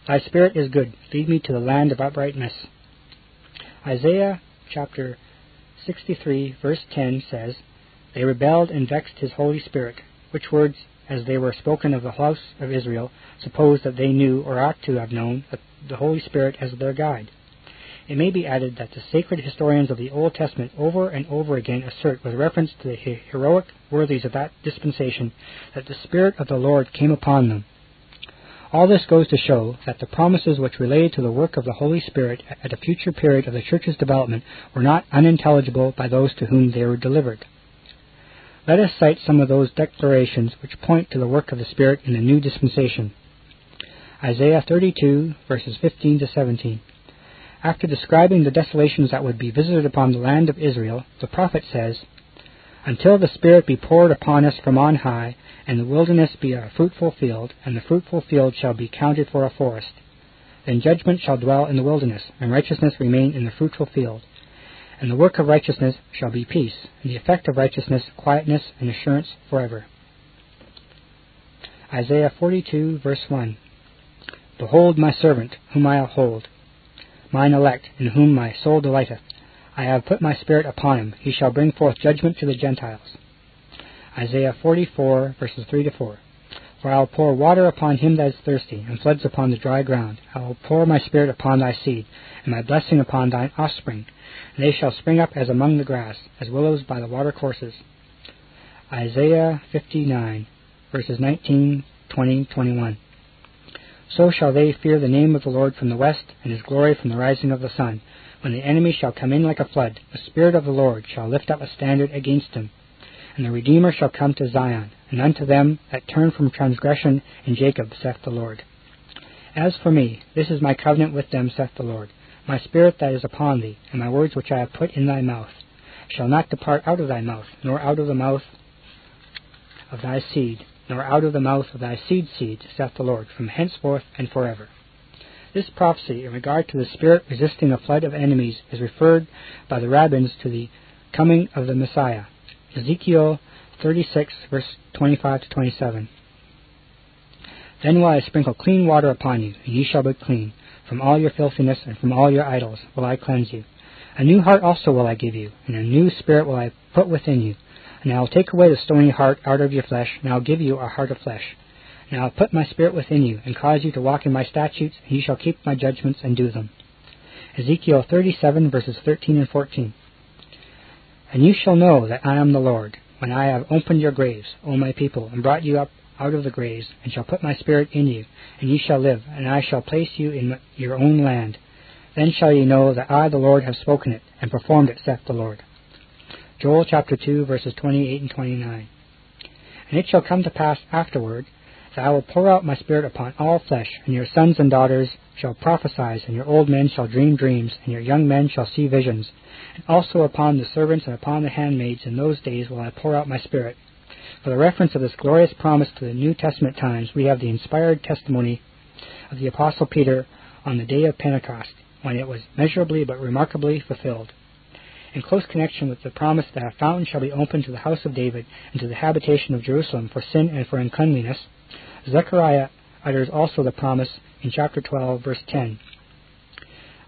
Thy Spirit is good, lead me to the land of uprightness. Isaiah chapter 63, verse 10 says, they rebelled and vexed his Holy Spirit, which words, as they were spoken of the house of Israel, suppose that they knew, or ought to have known, the Holy Spirit as their guide. It may be added that the sacred historians of the Old Testament over and over again assert, with reference to the heroic worthies of that dispensation, that the Spirit of the Lord came upon them. All this goes to show that the promises which related to the work of the Holy Spirit at a future period of the Church's development were not unintelligible by those to whom they were delivered. Let us cite some of those declarations which point to the work of the Spirit in the new dispensation. Isaiah 32, verses 15 to 17. After describing the desolations that would be visited upon the land of Israel, the prophet says, Until the Spirit be poured upon us from on high, and the wilderness be a fruitful field, and the fruitful field shall be counted for a forest. Then judgment shall dwell in the wilderness, and righteousness remain in the fruitful field. And the work of righteousness shall be peace, and the effect of righteousness quietness and assurance forever. Isaiah 42, verse 1. Behold my servant, whom I uphold, mine elect, in whom my soul delighteth. I have put my spirit upon him. He shall bring forth judgment to the Gentiles. Isaiah 44, verses 3 to 4. For I will pour water upon him that is thirsty, and floods upon the dry ground. I will pour my spirit upon thy seed, and my blessing upon thine offspring. And they shall spring up as among the grass, as willows by the watercourses. Isaiah 59, verses 19, 20, 21. So shall they fear the name of the Lord from the west, and his glory from the rising of the sun. When the enemy shall come in like a flood, the Spirit of the Lord shall lift up a standard against him. And the Redeemer shall come to Zion, and unto them that turn from transgression in Jacob, saith the Lord. As for me, this is my covenant with them, saith the Lord. My spirit that is upon thee, and my words which I have put in thy mouth, shall not depart out of thy mouth, nor out of the mouth of thy seed, nor out of the mouth of thy seed seed, saith the Lord, from henceforth and forever. This prophecy in regard to the Spirit resisting a flood of enemies is referred by the rabbins to the coming of the Messiah. Ezekiel 36, verse 25 to 27. Then will I sprinkle clean water upon you, and ye shall be clean. From all your filthiness and from all your idols will I cleanse you. A new heart also will I give you, and a new spirit will I put within you. And I will take away the stony heart out of your flesh, and I will give you a heart of flesh. And I will put my spirit within you, and cause you to walk in my statutes, and you shall keep my judgments and do them. Ezekiel 37, verses 13 and 14. And you shall know that I am the Lord, when I have opened your graves, O my people, and brought you up out of the graves, and shall put my spirit in you, and ye shall live, and I shall place you in your own land. Then shall ye know that I, the Lord, have spoken it, and performed it, saith the Lord. Joel chapter 2, verses 28 and 29. And it shall come to pass afterward that I will pour out my spirit upon all flesh, and your sons and daughters shall prophesy, and your old men shall dream dreams, and your young men shall see visions. And also upon the servants and upon the handmaids in those days will I pour out my spirit. For the reference of this glorious promise to the New Testament times, we have the inspired testimony of the Apostle Peter on the day of Pentecost, when it was measurably but remarkably fulfilled. In close connection with the promise that a fountain shall be opened to the house of David and to the habitation of Jerusalem for sin and for uncleanliness, Zechariah utters also the promise in chapter 12, verse 10.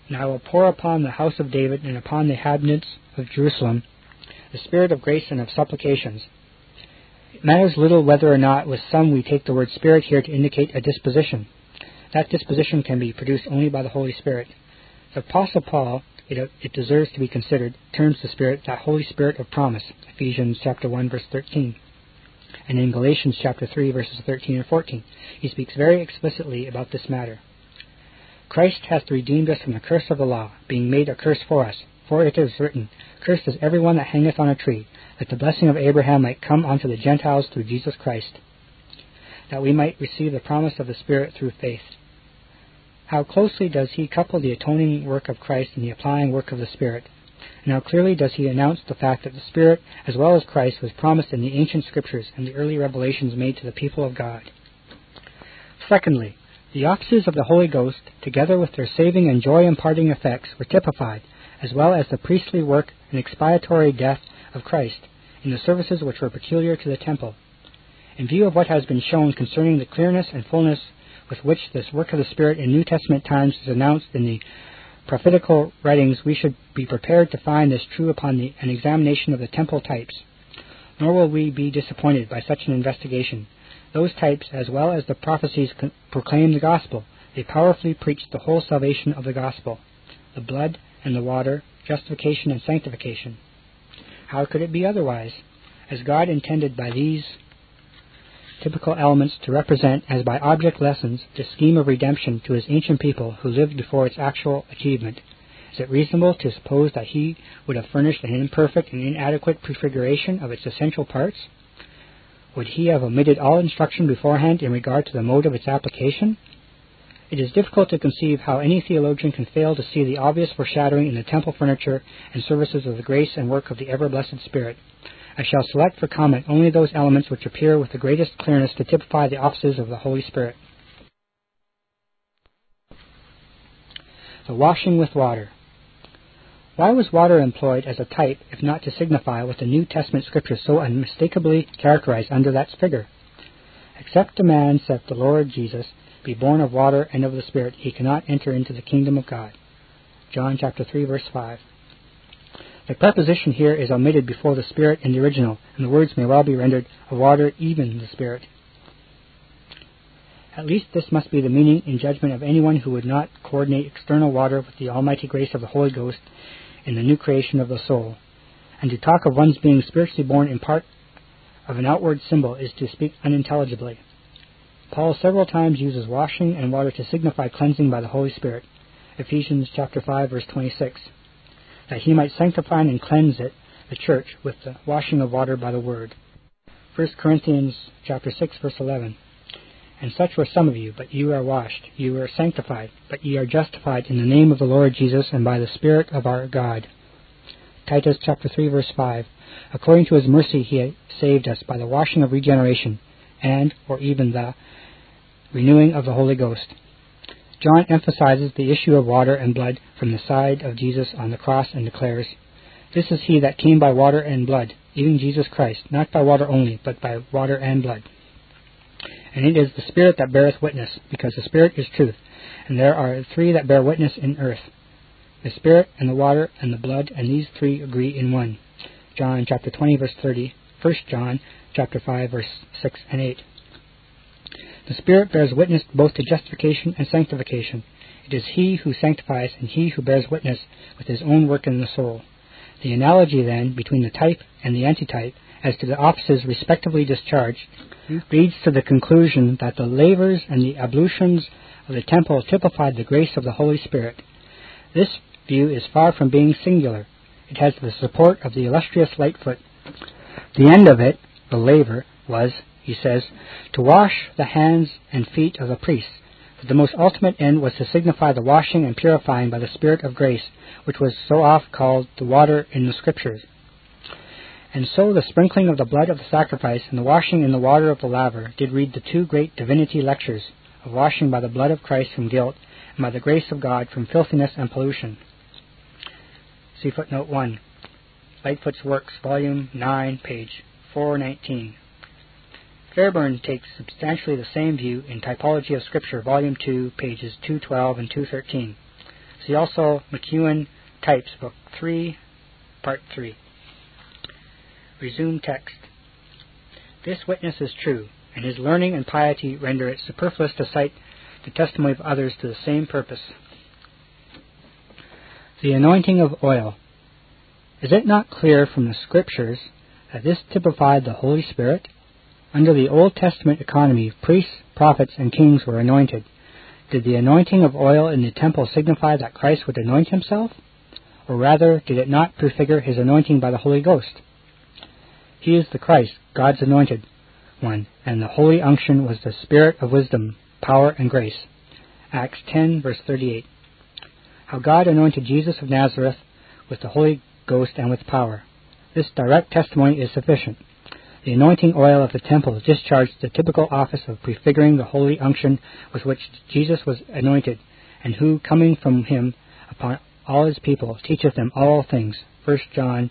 And I will pour upon the house of David and upon the inhabitants of Jerusalem the spirit of grace and of supplications. It matters little whether or not with some we take the word spirit here to indicate a disposition. That disposition can be produced only by the Holy Spirit. The Apostle Paul, it, it deserves to be considered, terms the Spirit that Holy Spirit of promise, Ephesians chapter 1, verse 13 and in Galatians chapter 3 verses 13 and 14. He speaks very explicitly about this matter. Christ hath redeemed us from the curse of the law, being made a curse for us. For it is written, Cursed is every one that hangeth on a tree, that the blessing of Abraham might come unto the Gentiles through Jesus Christ, that we might receive the promise of the Spirit through faith. How closely does he couple the atoning work of Christ and the applying work of the Spirit? And how clearly does he announce the fact that the Spirit, as well as Christ, was promised in the ancient scriptures and the early revelations made to the people of God. Secondly, the offices of the Holy Ghost, together with their saving and joy imparting effects, were typified, as well as the priestly work and expiatory death of Christ, in the services which were peculiar to the temple. In view of what has been shown concerning the clearness and fullness with which this work of the Spirit in New Testament times is announced in the prophetical writings, we should be prepared to find this true upon the, an examination of the temple types. Nor will we be disappointed by such an investigation. Those types, as well as the prophecies, proclaim the gospel. They powerfully preach the whole salvation of the gospel the blood and the water, justification and sanctification. How could it be otherwise? As God intended by these typical elements to represent, as by object lessons, the scheme of redemption to his ancient people who lived before its actual achievement. Is it reasonable to suppose that he would have furnished an imperfect and inadequate prefiguration of its essential parts? Would he have omitted all instruction beforehand in regard to the mode of its application? It is difficult to conceive how any theologian can fail to see the obvious foreshadowing in the temple furniture and services of the grace and work of the ever blessed Spirit. I shall select for comment only those elements which appear with the greatest clearness to typify the offices of the Holy Spirit. The washing with water. Why was water employed as a type, if not to signify what the New Testament scriptures so unmistakably characterize under that figure? Except a man, saith the Lord Jesus, be born of water and of the Spirit, he cannot enter into the kingdom of God. John chapter 3 verse 5. The preposition here is omitted before the Spirit in the original, and the words may well be rendered of water even the Spirit. At least this must be the meaning in judgment of anyone who would not coordinate external water with the almighty grace of the Holy Ghost in the new creation of the soul. And to talk of one's being spiritually born in part of an outward symbol is to speak unintelligibly. Paul several times uses washing and water to signify cleansing by the Holy Spirit. Ephesians chapter 5 verse 26. That he might sanctify and cleanse it, the church, with the washing of water by the word. 1 Corinthians chapter 6 verse 11. And such were some of you, but you are washed, you are sanctified, but ye are justified in the name of the Lord Jesus and by the Spirit of our God. Titus chapter 3 verse 5. According to his mercy he saved us by the washing of regeneration, and, or even the renewing of the Holy Ghost. John emphasizes the issue of water and blood from the side of Jesus on the cross and declares, This is he that came by water and blood, even Jesus Christ, not by water only, but by water and blood. And it is the Spirit that beareth witness, because the Spirit is truth, and there are three that bear witness in earth the Spirit, and the water, and the blood, and these three agree in one. John chapter 20, verse 30, 1 John chapter 5, verse 6 and 8. The Spirit bears witness both to justification and sanctification. It is He who sanctifies and He who bears witness with His own work in the soul. The analogy, then, between the type and the antitype as to the offices respectively discharged leads to the conclusion that the lavers and the ablutions of the temple typified the grace of the Holy Spirit. This view is far from being singular. It has the support of the illustrious Lightfoot. The end of it, the laver, was he says, to wash the hands and feet of the priests. But the most ultimate end was to signify the washing and purifying by the Spirit of grace, which was so oft called the water in the Scriptures. And so the sprinkling of the blood of the sacrifice and the washing in the water of the laver did read the two great divinity lectures of washing by the blood of Christ from guilt and by the grace of God from filthiness and pollution. See footnote 1. Lightfoot's Works, Volume 9, page 419. Fairbairn takes substantially the same view in Typology of Scripture, Volume 2, pages 212 and 213. See also McEwen Types, Book 3, Part 3. Resume text. This witness is true, and his learning and piety render it superfluous to cite the testimony of others to the same purpose. The anointing of oil. Is it not clear from the Scriptures that this typified the Holy Spirit? Under the Old Testament economy, priests, prophets, and kings were anointed. Did the anointing of oil in the temple signify that Christ would anoint himself? Or rather, did it not prefigure his anointing by the Holy Ghost? He is the Christ, God's anointed one, and the holy unction was the spirit of wisdom, power, and grace. Acts 10, verse 38. How God anointed Jesus of Nazareth with the Holy Ghost and with power. This direct testimony is sufficient. The anointing oil of the temple discharged the typical office of prefiguring the holy unction with which Jesus was anointed, and who, coming from him upon all his people, teacheth them all things. 1 John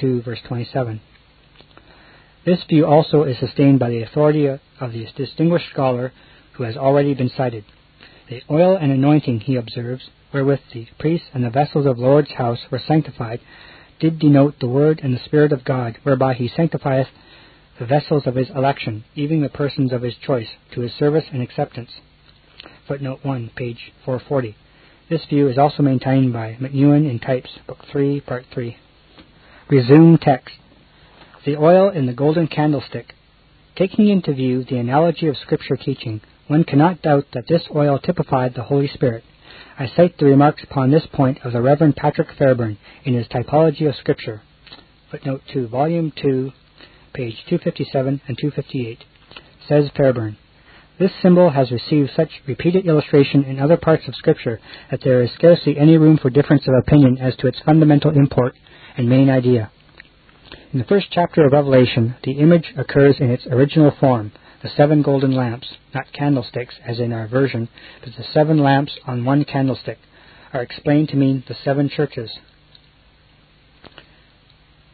2, verse 27. This view also is sustained by the authority of the distinguished scholar who has already been cited. The oil and anointing, he observes, wherewith the priests and the vessels of Lord's house were sanctified, did denote the word and the Spirit of God, whereby he sanctifieth the vessels of his election, even the persons of his choice, to his service and acceptance. Footnote 1, page 440. This view is also maintained by McEwen in Types, Book 3, Part 3. Resume text. The oil in the golden candlestick. Taking into view the analogy of Scripture teaching, one cannot doubt that this oil typified the Holy Spirit. I cite the remarks upon this point of the Reverend Patrick Fairbairn in his Typology of Scripture. Footnote 2, Volume 2, page 257 and 258, says Fairbairn, This symbol has received such repeated illustration in other parts of Scripture that there is scarcely any room for difference of opinion as to its fundamental import and main idea. In the first chapter of Revelation, the image occurs in its original form, the seven golden lamps, not candlesticks as in our version, but the seven lamps on one candlestick, are explained to mean the seven churches.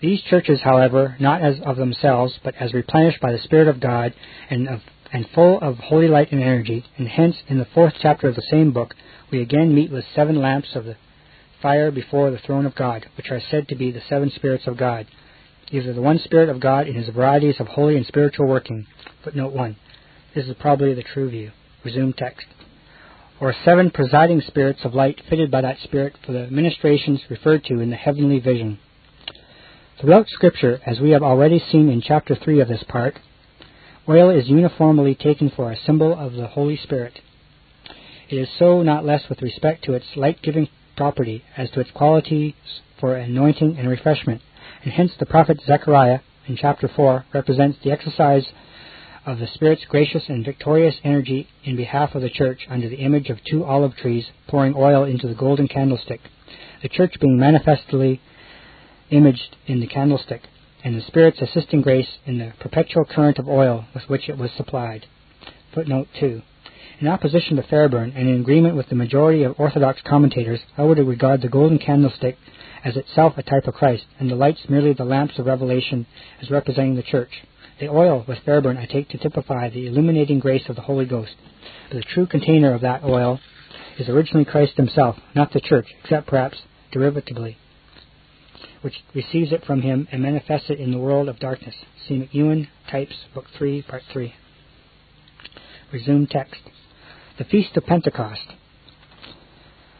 These churches, however, not as of themselves, but as replenished by the Spirit of God and, of, and full of holy light and energy, and hence in the fourth chapter of the same book we again meet with seven lamps of the fire before the throne of God, which are said to be the seven spirits of God. These are the one Spirit of God in his varieties of holy and spiritual working. Footnote 1. This is probably the true view. Resume text or seven presiding spirits of light fitted by that Spirit for the ministrations referred to in the heavenly vision. Throughout Scripture, as we have already seen in chapter 3 of this part, oil is uniformly taken for a symbol of the Holy Spirit. It is so not less with respect to its light giving property as to its qualities for anointing and refreshment, and hence the prophet Zechariah in chapter 4 represents the exercise of the Spirit's gracious and victorious energy in behalf of the church under the image of two olive trees pouring oil into the golden candlestick, the church being manifestly imaged in the candlestick, and the Spirit's assisting grace in the perpetual current of oil with which it was supplied. Footnote 2. In opposition to Fairbairn, and in agreement with the majority of Orthodox commentators, I would regard the golden candlestick as itself a type of Christ, and the lights merely the lamps of revelation as representing the church. The oil with Fairbairn I take to typify the illuminating grace of the Holy Ghost. But the true container of that oil is originally Christ himself, not the church, except perhaps derivatively, which receives it from him and manifests it in the world of darkness. See McEwen, Types, Book 3, Part 3. Resume text. The Feast of Pentecost.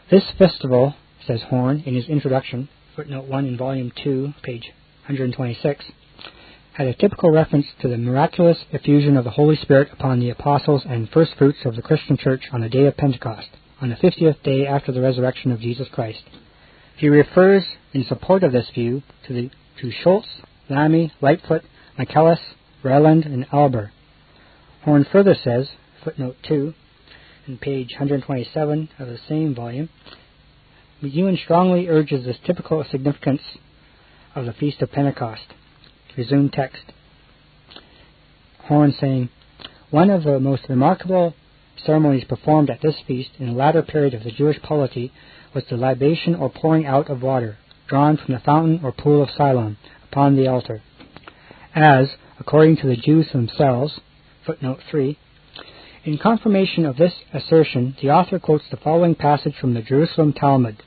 This festival, says Horne in his introduction, footnote 1 in Volume 2, page 126, had a typical reference to the miraculous effusion of the Holy Spirit upon the apostles and first fruits of the Christian church on the day of Pentecost, on the fiftieth day after the resurrection of Jesus Christ. He refers in support of this view to, the, to Schultz, Lamy, Lightfoot, Michaelis, Reland, and Alber. Horne further says, footnote 2, in page 127 of the same volume, McEwen strongly urges this typical significance of the Feast of Pentecost. Resume text. Horne saying, One of the most remarkable ceremonies performed at this feast in the latter period of the Jewish polity was the libation or pouring out of water, drawn from the fountain or pool of Siloam, upon the altar. As, according to the Jews themselves, footnote 3, in confirmation of this assertion, the author quotes the following passage from the Jerusalem Talmud.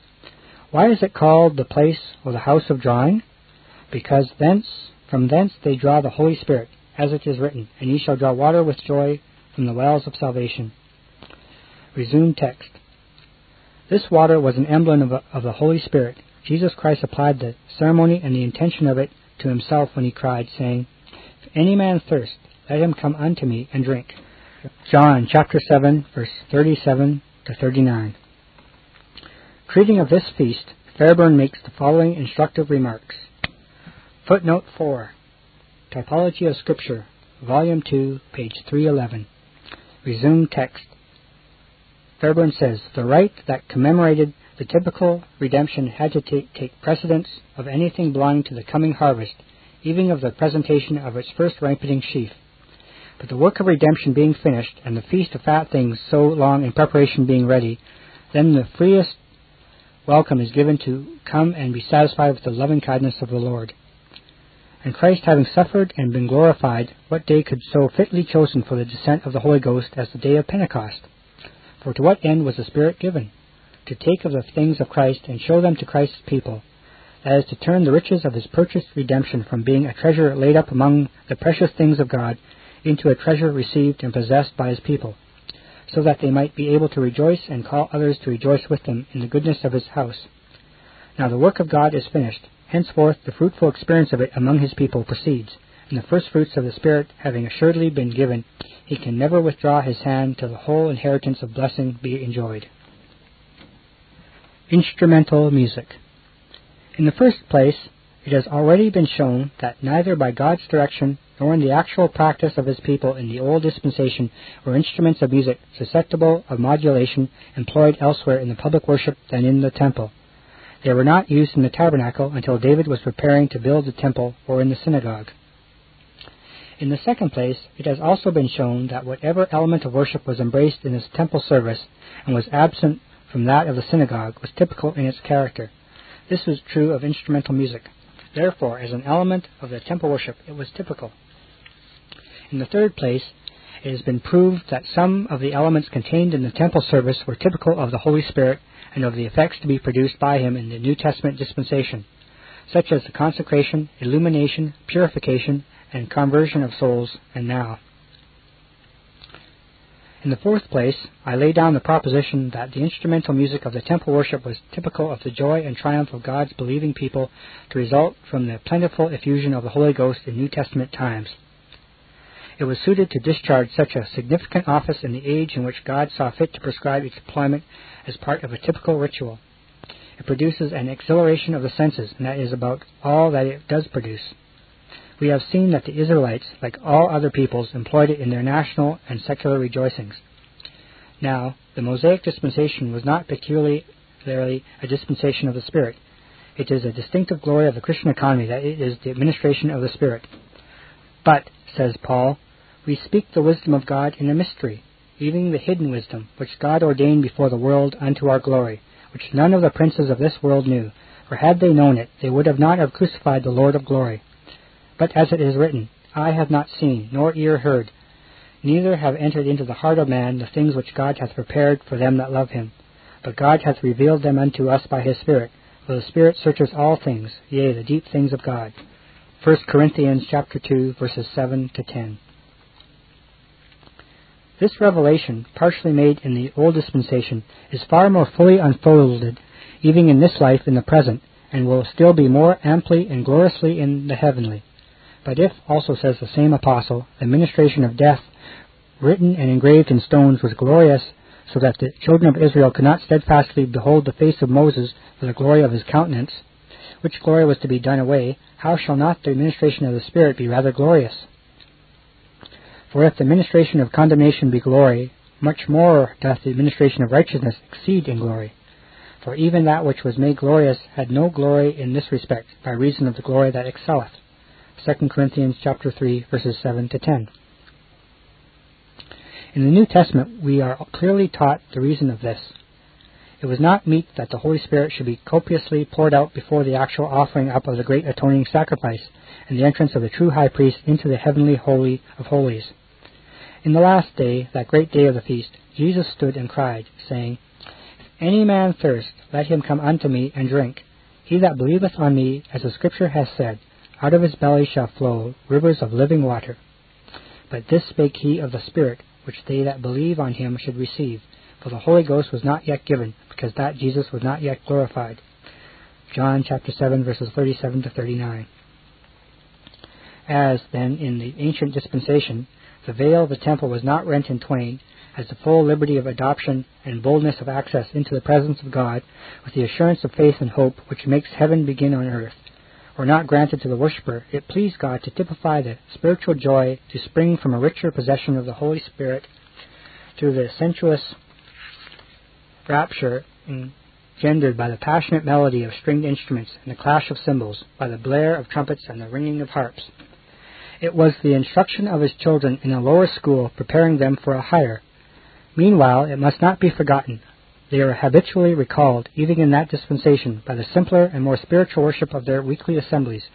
Why is it called the place or the house of drawing? Because thence from thence they draw the Holy Spirit, as it is written, And ye shall draw water with joy from the wells of salvation. Resume text. This water was an emblem of, of the Holy Spirit. Jesus Christ applied the ceremony and the intention of it to himself when he cried, saying, If any man thirst, let him come unto me and drink. John chapter 7, verse 37 to 39. Treating of this feast, Fairbairn makes the following instructive remarks. Footnote 4. Typology of Scripture, Volume 2, page 311. Resume text. Fairbairn says, The rite that commemorated the typical redemption had to take, take precedence of anything belonging to the coming harvest, even of the presentation of its first ripening sheaf. But the work of redemption being finished, and the feast of fat things so long in preparation being ready, then the freest welcome is given to come and be satisfied with the loving kindness of the Lord. And Christ having suffered and been glorified, what day could so fitly chosen for the descent of the Holy Ghost as the day of Pentecost? For to what end was the Spirit given? To take of the things of Christ and show them to Christ's people. That is to turn the riches of his purchased redemption from being a treasure laid up among the precious things of God into a treasure received and possessed by his people, so that they might be able to rejoice and call others to rejoice with them in the goodness of his house. Now the work of God is finished, Henceforth, the fruitful experience of it among his people proceeds, and the first fruits of the Spirit having assuredly been given, he can never withdraw his hand till the whole inheritance of blessing be enjoyed. Instrumental music. In the first place, it has already been shown that neither by God's direction nor in the actual practice of his people in the old dispensation were instruments of music susceptible of modulation employed elsewhere in the public worship than in the temple. They were not used in the tabernacle until David was preparing to build the temple or in the synagogue. In the second place, it has also been shown that whatever element of worship was embraced in this temple service and was absent from that of the synagogue was typical in its character. This was true of instrumental music. Therefore, as an element of the temple worship, it was typical. In the third place, it has been proved that some of the elements contained in the temple service were typical of the Holy Spirit and of the effects to be produced by Him in the New Testament dispensation, such as the consecration, illumination, purification, and conversion of souls, and now. In the fourth place, I lay down the proposition that the instrumental music of the temple worship was typical of the joy and triumph of God's believing people to result from the plentiful effusion of the Holy Ghost in New Testament times. It was suited to discharge such a significant office in the age in which God saw fit to prescribe its employment as part of a typical ritual. It produces an exhilaration of the senses, and that is about all that it does produce. We have seen that the Israelites, like all other peoples, employed it in their national and secular rejoicings. Now, the Mosaic dispensation was not peculiarly a dispensation of the Spirit. It is a distinctive glory of the Christian economy that it is the administration of the Spirit. But, says Paul, we speak the wisdom of God in a mystery, even the hidden wisdom, which God ordained before the world unto our glory, which none of the princes of this world knew. For had they known it, they would have not have crucified the Lord of glory. But as it is written, Eye hath not seen, nor ear heard, neither have entered into the heart of man the things which God hath prepared for them that love him. But God hath revealed them unto us by his Spirit, for the Spirit searches all things, yea, the deep things of God. 1 Corinthians chapter 2, verses 7 to 10. This revelation, partially made in the Old Dispensation, is far more fully unfolded, even in this life in the present, and will still be more amply and gloriously in the heavenly. But if, also says the same apostle, the ministration of death, written and engraved in stones, was glorious, so that the children of Israel could not steadfastly behold the face of Moses for the glory of his countenance, which glory was to be done away, how shall not the ministration of the Spirit be rather glorious? For if the ministration of condemnation be glory, much more doth the ministration of righteousness exceed in glory. For even that which was made glorious had no glory in this respect, by reason of the glory that excelleth. 2 Corinthians chapter 3, verses 7 to 10. In the New Testament, we are clearly taught the reason of this. It was not meet that the Holy Spirit should be copiously poured out before the actual offering up of the great atoning sacrifice and the entrance of the true high priest into the heavenly holy of holies. In the last day, that great day of the feast, Jesus stood and cried, saying, If any man thirst, let him come unto me and drink. He that believeth on me, as the Scripture hath said, out of his belly shall flow rivers of living water. But this spake he of the Spirit, which they that believe on him should receive, for the Holy Ghost was not yet given, because that Jesus was not yet glorified. John chapter 7 verses 37 to 39. As, then, in the ancient dispensation, the veil of the temple was not rent in twain, as the full liberty of adoption and boldness of access into the presence of God, with the assurance of faith and hope which makes heaven begin on earth, were not granted to the worshipper, it pleased God to typify the spiritual joy to spring from a richer possession of the Holy Spirit through the sensuous rapture engendered by the passionate melody of stringed instruments and the clash of cymbals, by the blare of trumpets and the ringing of harps. It was the instruction of his children in a lower school, preparing them for a higher. Meanwhile, it must not be forgotten. They are habitually recalled, even in that dispensation, by the simpler and more spiritual worship of their weekly assemblies,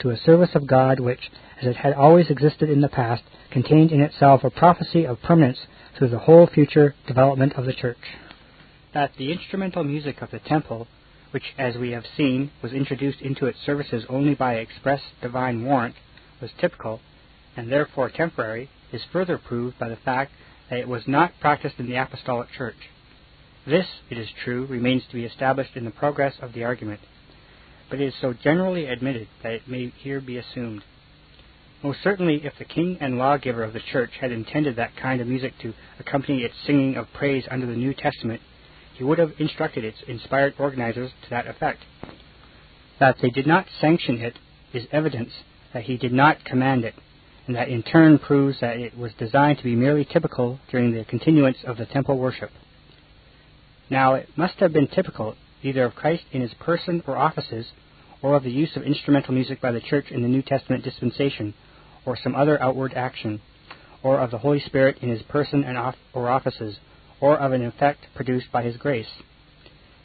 to a service of God which, as it had always existed in the past, contained in itself a prophecy of permanence through the whole future development of the church. That the instrumental music of the temple, which, as we have seen, was introduced into its services only by express divine warrant, was typical, and therefore temporary, is further proved by the fact that it was not practiced in the Apostolic Church. This, it is true, remains to be established in the progress of the argument, but it is so generally admitted that it may here be assumed. Most certainly, if the king and lawgiver of the church had intended that kind of music to accompany its singing of praise under the New Testament, he would have instructed its inspired organizers to that effect. That they did not sanction it is evidence that he did not command it, and that in turn proves that it was designed to be merely typical during the continuance of the temple worship. Now, it must have been typical either of Christ in his person or offices, or of the use of instrumental music by the Church in the New Testament dispensation, or some other outward action, or of the Holy Spirit in his person and off- or offices, or of an effect produced by his grace.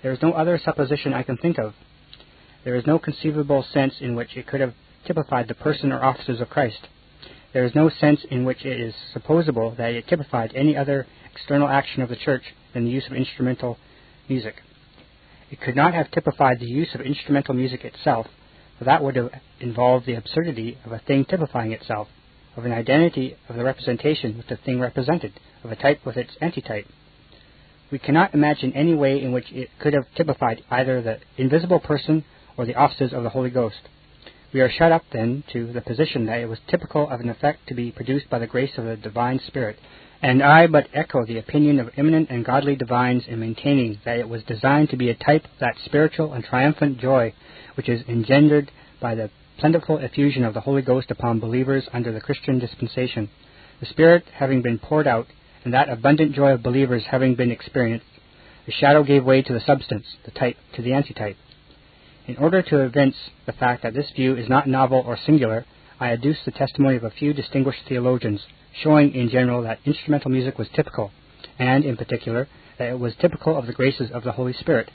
There is no other supposition I can think of. There is no conceivable sense in which it could have typified the person or offices of Christ. There is no sense in which it is supposable that it typified any other external action of the Church than the use of instrumental music. It could not have typified the use of instrumental music itself, for that would have involved the absurdity of a thing typifying itself, of an identity of the representation with the thing represented, of a type with its antitype. We cannot imagine any way in which it could have typified either the invisible person or the offices of the Holy Ghost. We are shut up, then, to the position that it was typical of an effect to be produced by the grace of the divine Spirit, and I but echo the opinion of eminent and godly divines in maintaining that it was designed to be a type of that spiritual and triumphant joy which is engendered by the plentiful effusion of the Holy Ghost upon believers under the Christian dispensation. The Spirit having been poured out, and that abundant joy of believers having been experienced, the shadow gave way to the substance, the type to the antitype. In order to evince the fact that this view is not novel or singular, I adduce the testimony of a few distinguished theologians showing in general that instrumental music was typical, and in particular that it was typical of the graces of the Holy Spirit.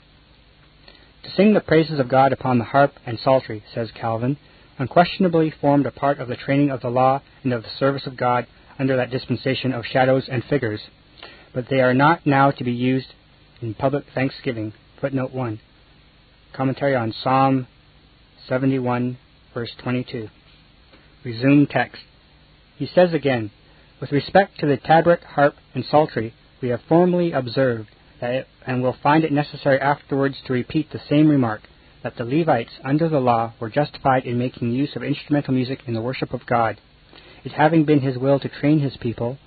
To sing the praises of God upon the harp and psaltery, says Calvin, unquestionably formed a part of the training of the law and of the service of God under that dispensation of shadows and figures, but they are not now to be used in public thanksgiving. Footnote 1. Commentary on Psalm 71, verse 22. Resume text. He says again, with respect to the tabret, harp, and psaltery, we have formerly observed that it, and will find it necessary afterwards to repeat the same remark, that the Levites under the law were justified in making use of instrumental music in the worship of God, it having been his will to train his people,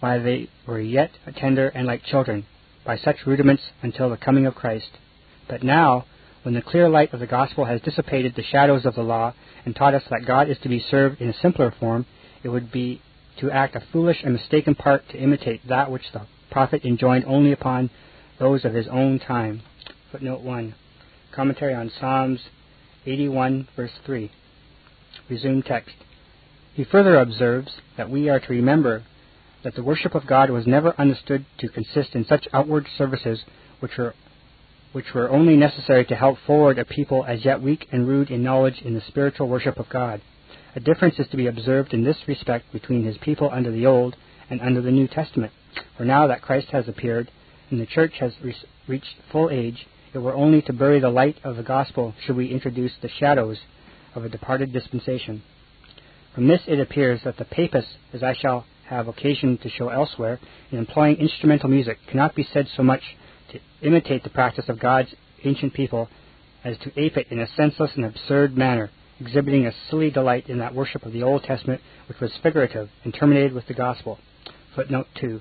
while they were yet tender and like children, by such rudiments until the coming of Christ. But now, when the clear light of the gospel has dissipated the shadows of the law and taught us that God is to be served in a simpler form, it would be to act a foolish and mistaken part to imitate that which the prophet enjoined only upon those of his own time. Footnote 1. Commentary on Psalms 81, verse 3. Resume text. He further observes that we are to remember that the worship of God was never understood to consist in such outward services which were which were only necessary to help forward a people as yet weak and rude in knowledge in the spiritual worship of God. A difference is to be observed in this respect between his people under the Old and under the New Testament. For now that Christ has appeared, and the church has re- reached full age, it were only to bury the light of the gospel should we introduce the shadows of a departed dispensation. From this it appears that the papists, as I shall have occasion to show elsewhere, in employing instrumental music, cannot be said so much to imitate the practice of God's ancient people as to ape it in a senseless and absurd manner, exhibiting a silly delight in that worship of the Old Testament which was figurative and terminated with the gospel. Footnote 2.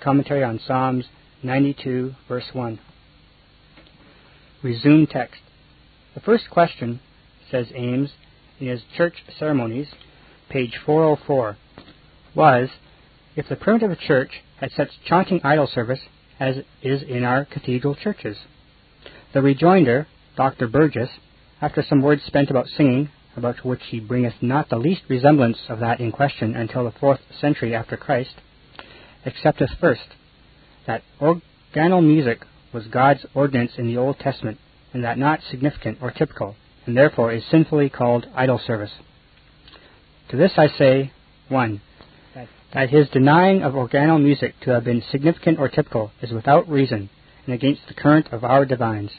Commentary on Psalms 92, verse 1. Resume text. The first question, says Ames in his Church Ceremonies, page 404, was if the primitive church had such chaunting idol service as is in our cathedral churches. The rejoinder, Dr. Burgess, after some words spent about singing, about which he bringeth not the least resemblance of that in question until the fourth century after Christ, accepteth first that organal music was God's ordinance in the Old Testament, and that not significant or typical, and therefore is sinfully called idol service. To this I say, 1. That his denying of organal music to have been significant or typical is without reason and against the current of our divines,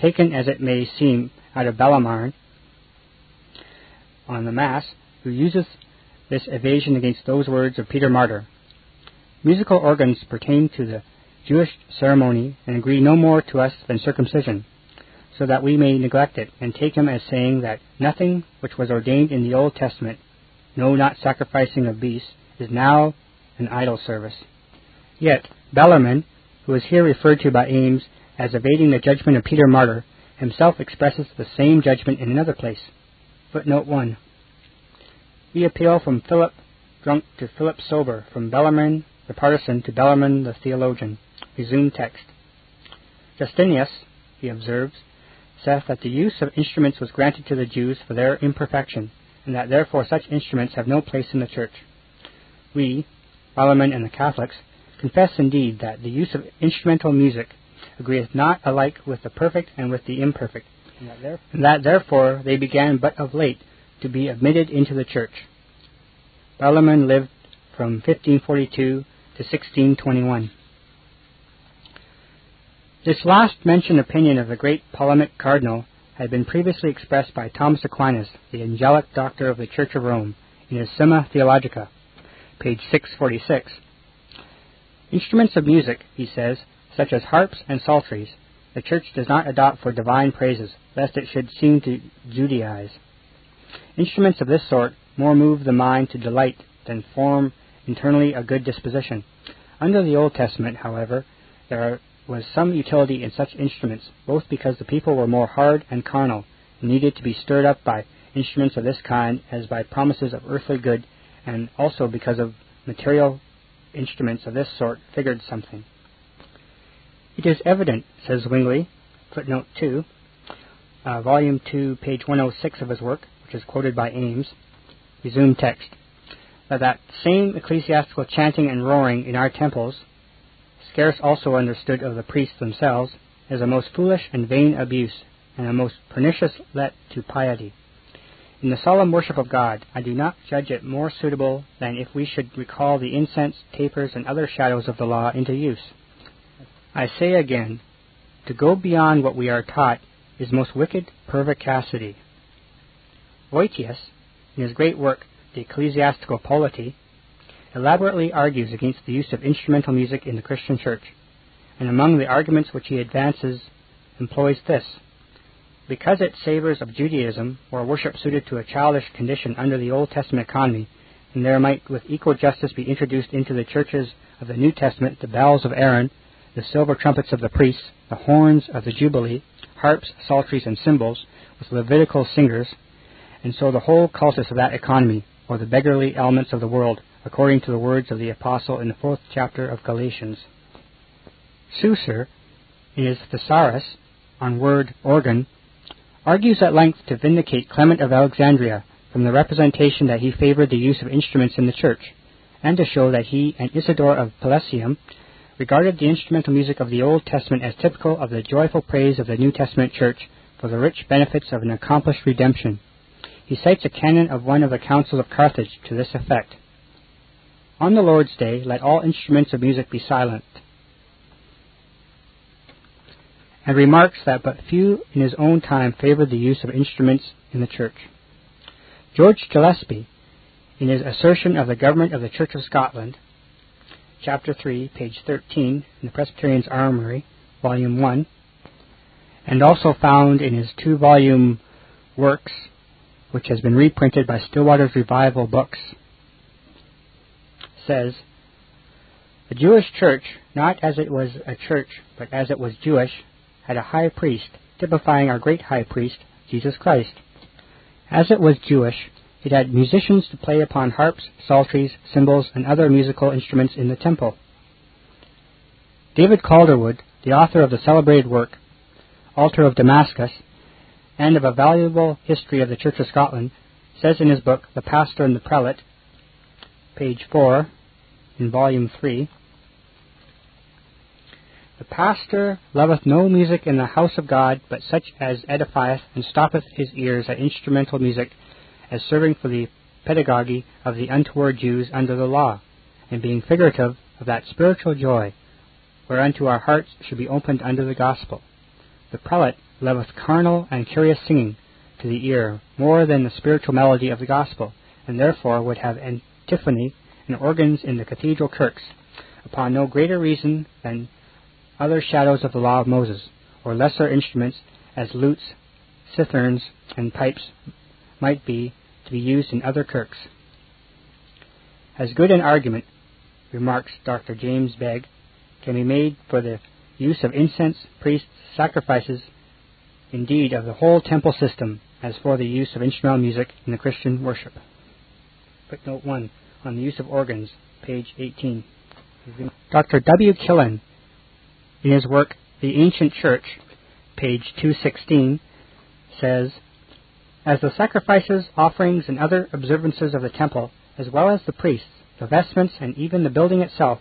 taken as it may seem out of Bellarmine on the Mass, who uses this evasion against those words of Peter Martyr. Musical organs pertain to the Jewish ceremony and agree no more to us than circumcision, so that we may neglect it and take him as saying that nothing which was ordained in the Old Testament, no, not sacrificing of beasts, is now an idol service. Yet Bellarmine, who is here referred to by Ames as evading the judgment of Peter Martyr, himself expresses the same judgment in another place. Footnote 1. We appeal from Philip drunk to Philip sober, from Bellarmine the partisan to Bellarmine the theologian. Resume text. Justinus, he observes, saith that the use of instruments was granted to the Jews for their imperfection, and that therefore such instruments have no place in the church. We, Bellarmine and the Catholics, confess indeed that the use of instrumental music agreeth not alike with the perfect and with the imperfect, and that, therefore, and that therefore they began but of late to be admitted into the church. Bellarmine lived from 1542 to 1621. This last mentioned opinion of the great polemic cardinal had been previously expressed by Thomas Aquinas, the angelic doctor of the Church of Rome, in his Summa Theologica, page 646. Instruments of music, he says, such as harps and psalteries, the Church does not adopt for divine praises, lest it should seem to Judaize. Instruments of this sort more move the mind to delight than form internally a good disposition. Under the Old Testament, however, there was some utility in such instruments, both because the people were more hard and carnal, and needed to be stirred up by instruments of this kind as by promises of earthly good, and also because of material instruments of this sort figured something. It is evident, says Zwingli, footnote 2, uh, volume 2, page 106 of his work, which is quoted by Ames, resume text, that that same ecclesiastical chanting and roaring in our temples scarce also understood of the priests themselves, is a most foolish and vain abuse, and a most pernicious let to piety. In the solemn worship of God, I do not judge it more suitable than if we should recall the incense, tapers, and other shadows of the law into use. I say again, to go beyond what we are taught is most wicked pervicacity. Voetius, in his great work, The Ecclesiastical Polity, elaborately argues against the use of instrumental music in the Christian Church, and among the arguments which he advances employs this. Because it savors of Judaism, or worship suited to a childish condition under the Old Testament economy, and there might with equal justice be introduced into the churches of the New Testament the bells of Aaron, the silver trumpets of the priests, the horns of the Jubilee, harps, psalteries, and cymbals, with Levitical singers, and so the whole cultus of that economy, or the beggarly elements of the world, according to the words of the Apostle in the fourth chapter of Galatians. Suicer, in his Thesaurus, on word organ, argues at length to vindicate Clement of Alexandria from the representation that he favored the use of instruments in the church, and to show that he and Isidore of Pelusium regarded the instrumental music of the Old Testament as typical of the joyful praise of the New Testament church for the rich benefits of an accomplished redemption. He cites a canon of one of the councils of Carthage to this effect. On the Lord's day, let all instruments of music be silent. And remarks that but few in his own time favored the use of instruments in the church. George Gillespie, in his assertion of the government of the Church of Scotland, chapter 3, page 13, in the Presbyterian's Armory, volume 1, and also found in his two volume works, which has been reprinted by Still Waters Revival Books, says, The Jewish church, not as it was a church, but as it was Jewish, had a high priest, typifying our great high priest, Jesus Christ. As it was Jewish, it had musicians to play upon harps, psalteries, cymbals, and other musical instruments in the temple. David Calderwood, the author of the celebrated work, Altar of Damascus, and of a valuable history of the Church of Scotland, says in his book, The Pastor and the Prelate, page 4, in volume 3. The pastor loveth no music in the house of God, but such as edifieth and stoppeth his ears at instrumental music, as serving for the pedagogy of the untoward Jews under the law, and being figurative of that spiritual joy, whereunto our hearts should be opened under the gospel. The prelate loveth carnal and curious singing to the ear more than the spiritual melody of the gospel, and therefore would have antiphony and organs in the cathedral kirks, upon no greater reason than other shadows of the law of Moses, or lesser instruments as lutes, citherns, and pipes might be to be used in other kirks. As good an argument, remarks Dr. James Begg, can be made for the use of incense, priests, sacrifices, indeed of the whole temple system, as for the use of instrumental music in the Christian worship. Footnote 1. on the use of organs, page 18. Dr. W. Killen, in his work The Ancient Church, page 216, says, As the sacrifices, offerings, and other observances of the temple, as well as the priests, the vestments, and even the building itself,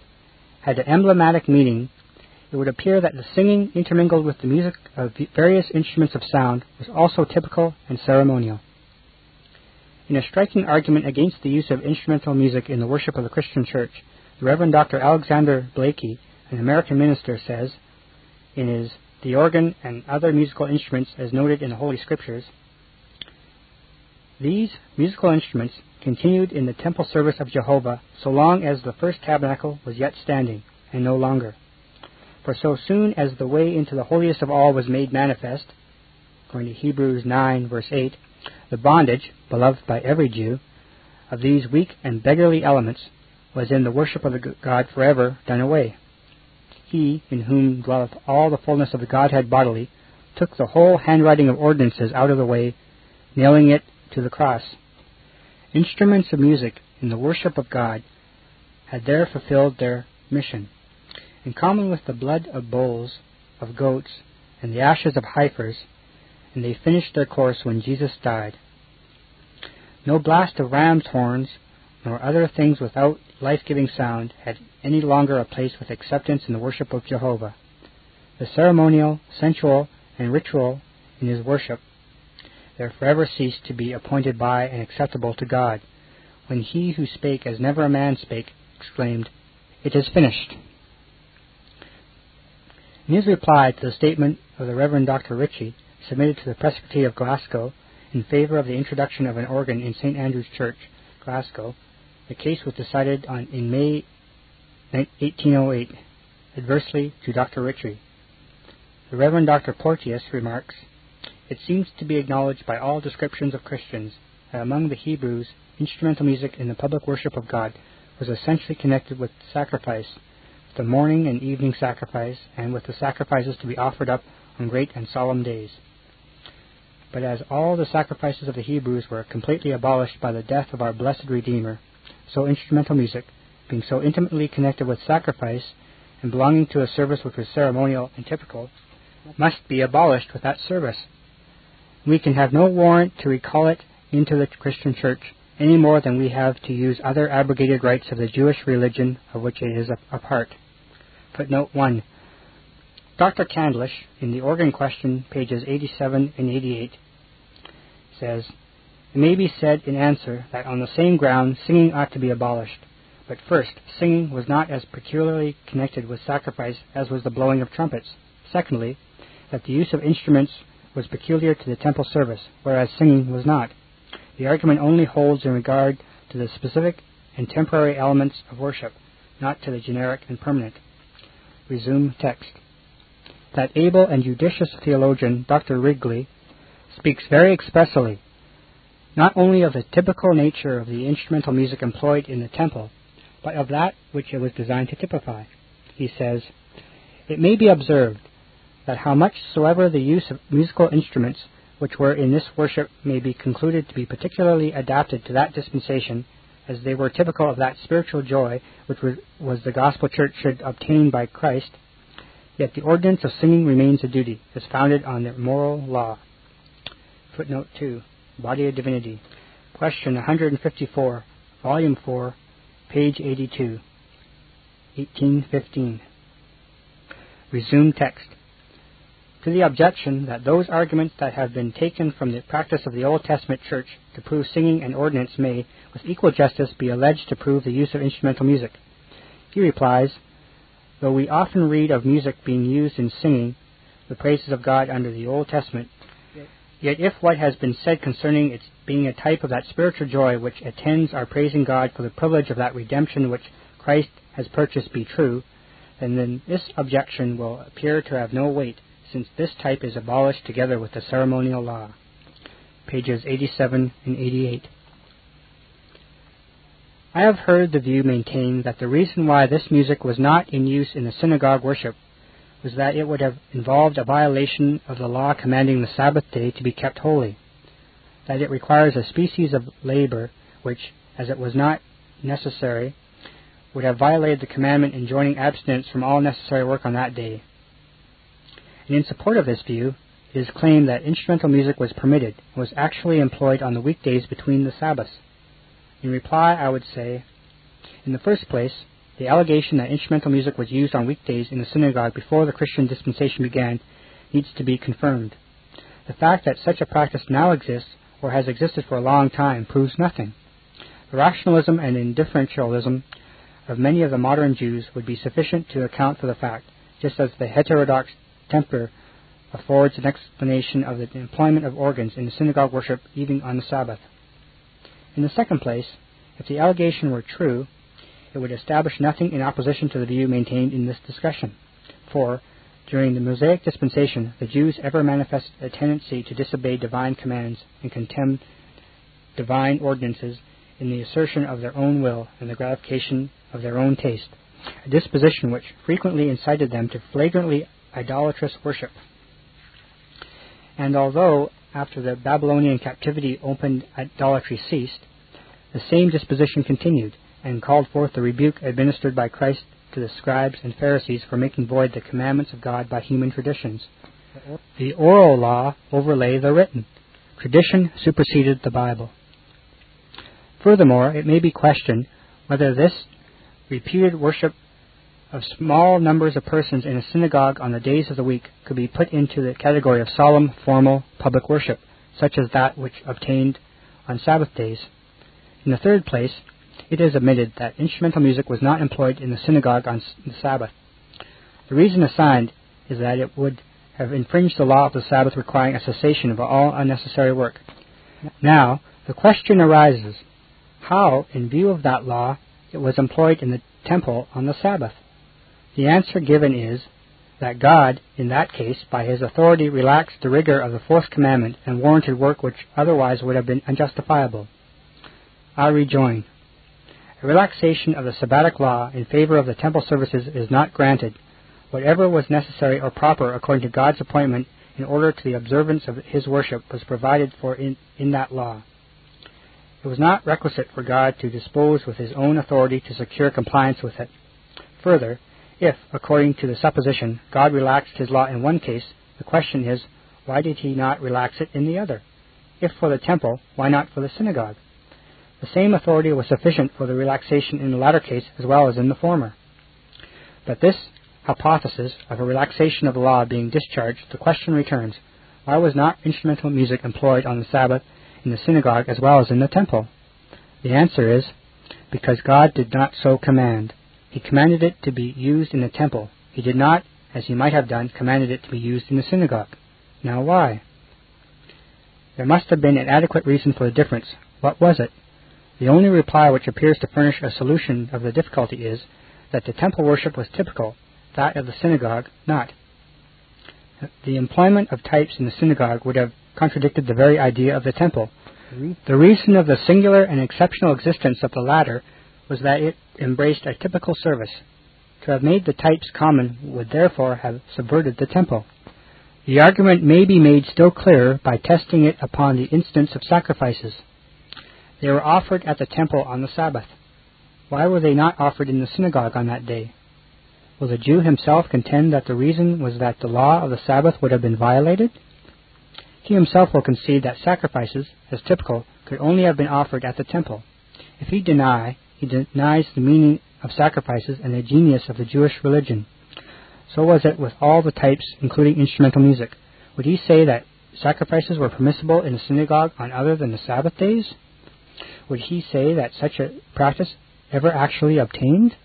had an emblematic meaning, it would appear that the singing intermingled with the music of various instruments of sound was also typical and ceremonial. In a striking argument against the use of instrumental music in the worship of the Christian Church, the Reverend Dr. Alexander Blaikie, an American minister, says, in his The Organ and Other Musical Instruments as Noted in the Holy Scriptures, these musical instruments continued in the temple service of Jehovah so long as the first tabernacle was yet standing, and no longer. For so soon as the way into the holiest of all was made manifest, according to Hebrews 9, verse 8, the bondage, beloved by every Jew, of these weak and beggarly elements was in the worship of the God forever done away. He, in whom dwelleth all the fullness of the Godhead bodily, took the whole handwriting of ordinances out of the way, nailing it to the cross. Instruments of music in the worship of God had there fulfilled their mission. In common with the blood of bulls, of goats, and the ashes of heifers, and they finished their course when Jesus died. No blast of ram's horns, nor other things without life giving sound, had any longer a place with acceptance in the worship of Jehovah. The ceremonial, sensual, and ritual in his worship there forever ceased to be appointed by and acceptable to God, when he who spake as never a man spake exclaimed, It is finished. In his reply to the statement of the Reverend Dr. Ritchie, submitted to the Presbytery of Glasgow in favor of the introduction of an organ in St. Andrew's Church, Glasgow, the case was decided on in May 1808, adversely to Dr. Ritchie. The Reverend Dr. Porteous remarks, It seems to be acknowledged by all descriptions of Christians that among the Hebrews, instrumental music in the public worship of God was essentially connected with sacrifice, with the morning and evening sacrifice, and with the sacrifices to be offered up on great and solemn days. But as all the sacrifices of the Hebrews were completely abolished by the death of our blessed Redeemer, so instrumental music, being so intimately connected with sacrifice and belonging to a service which was ceremonial and typical, must be abolished with that service. We can have no warrant to recall it into the Christian Church any more than we have to use other abrogated rites of the Jewish religion of which it is a, a part. Footnote 1. Dr. Candlish, in the organ question, pages 87 and 88, says, It may be said in answer that on the same ground singing ought to be abolished. But first, singing was not as peculiarly connected with sacrifice as was the blowing of trumpets. Secondly, that the use of instruments was peculiar to the temple service, whereas singing was not. The argument only holds in regard to the specific and temporary elements of worship, not to the generic and permanent. Resume text. That able and judicious theologian, Dr. Ridgley, speaks very expressly not only of the typical nature of the instrumental music employed in the temple, but of that which it was designed to typify. He says, It may be observed that how much soever the use of musical instruments which were in this worship may be concluded to be particularly adapted to that dispensation, as they were typical of that spiritual joy which was, the gospel church should obtain by Christ, yet the ordinance of singing remains a duty, as founded on the moral law. Footnote 2. Body of Divinity. Question 154, Volume 4, page 82. 1815. Resume text. To the objection that those arguments that have been taken from the practice of the Old Testament Church to prove singing and ordinance may, with equal justice, be alleged to prove the use of instrumental music. He replies, Though we often read of music being used in singing the praises of God under the Old Testament, yet if what has been said concerning its being a type of that spiritual joy which attends our praising God for the privilege of that redemption which Christ has purchased be true, then, this objection will appear to have no weight, since this type is abolished together with the ceremonial law. Pages 87 and 88. I have heard the view maintained that the reason why this music was not in use in the synagogue worship was that it would have involved a violation of the law commanding the Sabbath day to be kept holy, that it requires a species of labor which, as it was not necessary would have violated the commandment enjoining abstinence from all necessary work on that day. And in support of this view, it is claimed that instrumental music was permitted and was actually employed on the weekdays between the Sabbaths. In reply, I would say, in the first place, the allegation that instrumental music was used on weekdays in the synagogue before the Christian dispensation began needs to be confirmed. The fact that such a practice now exists or has existed for a long time proves nothing. The rationalism and indifferentialism of many of the modern Jews would be sufficient to account for the fact, just as the heterodox temper affords an explanation of the employment of organs in the synagogue worship even on the Sabbath. In the second place, if the allegation were true, it would establish nothing in opposition to the view maintained in this discussion. For, during the Mosaic dispensation, the Jews ever manifested a tendency to disobey divine commands and contemn divine ordinances in the assertion of their own will and the gratification of their own taste, a disposition which frequently incited them to flagrantly idolatrous worship. And although, after the Babylonian captivity open idolatry ceased, the same disposition continued, and called forth the rebuke administered by Christ to the scribes and Pharisees for making void the commandments of God by human traditions. The oral law overlay the written. Tradition superseded the Bible. Furthermore, it may be questioned whether this repeated worship of small numbers of persons in a synagogue on the days of the week could be put into the category of solemn, formal, public worship, such as that which obtained on Sabbath days. In the third place, it is admitted that instrumental music was not employed in the synagogue on the Sabbath. The reason assigned is that it would have infringed the law of the Sabbath requiring a cessation of all unnecessary work. Now, the question arises how, in view of that law, it was employed in the temple on the Sabbath? The answer given is that God, in that case, by his authority, relaxed the rigor of the fourth commandment and warranted work which otherwise would have been unjustifiable. I rejoin. A relaxation of the Sabbatic law in favor of the temple services is not granted. Whatever was necessary or proper according to God's appointment in order to the observance of his worship was provided for in, in that law. It was not requisite for God to dispose with his own authority to secure compliance with it. Further, if, according to the supposition, God relaxed his law in one case, the question is, why did he not relax it in the other? If for the temple, why not for the synagogue? The same authority was sufficient for the relaxation in the latter case as well as in the former. But this hypothesis of a relaxation of the law being discharged, the question returns, why was not instrumental music employed on the Sabbath in the synagogue as well as in the temple? The answer is because God did not so command. He commanded it to be used in the temple. He did not, as he might have done, commanded it to be used in the synagogue. Now why? There must have been an adequate reason for the difference. What was it? The only reply which appears to furnish a solution of the difficulty is that the temple worship was typical, that of the synagogue not. The employment of types in the synagogue would have contradicted the very idea of the temple. The reason of the singular and exceptional existence of the latter was that it embraced a typical service. To have made the types common would therefore have subverted the temple. The argument may be made still clearer by testing it upon the instance of sacrifices. They were offered at the temple on the Sabbath. Why were they not offered in the synagogue on that day? Will the Jew himself contend that the reason was that the law of the Sabbath would have been violated? He himself will concede that sacrifices, as typical, could only have been offered at the temple. If he deny, he denies the meaning of sacrifices and the genius of the Jewish religion. So was it with all the types, including instrumental music. Would he say that sacrifices were permissible in the synagogue on other than the Sabbath days? Would he say that such a practice ever actually obtained?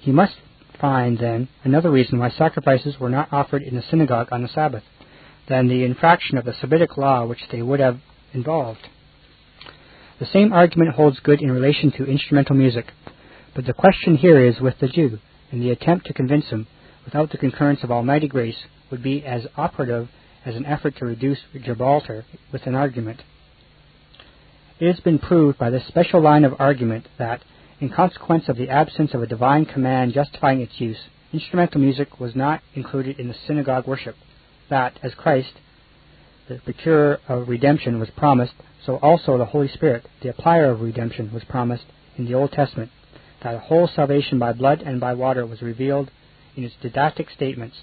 He must find, then, another reason why sacrifices were not offered in the synagogue on the Sabbath than the infraction of the Sabbatic law which they would have involved. The same argument holds good in relation to instrumental music, but the question here is with the Jew, and the attempt to convince him, without the concurrence of Almighty grace, would be as operative as an effort to reduce Gibraltar with an argument. It has been proved by this special line of argument that, in consequence of the absence of a divine command justifying its use, instrumental music was not included in the synagogue worship, that, as Christ, the procurer of redemption, was promised, so also the Holy Spirit, the applier of redemption, was promised in the Old Testament, that a whole salvation by blood and by water was revealed in its didactic statements,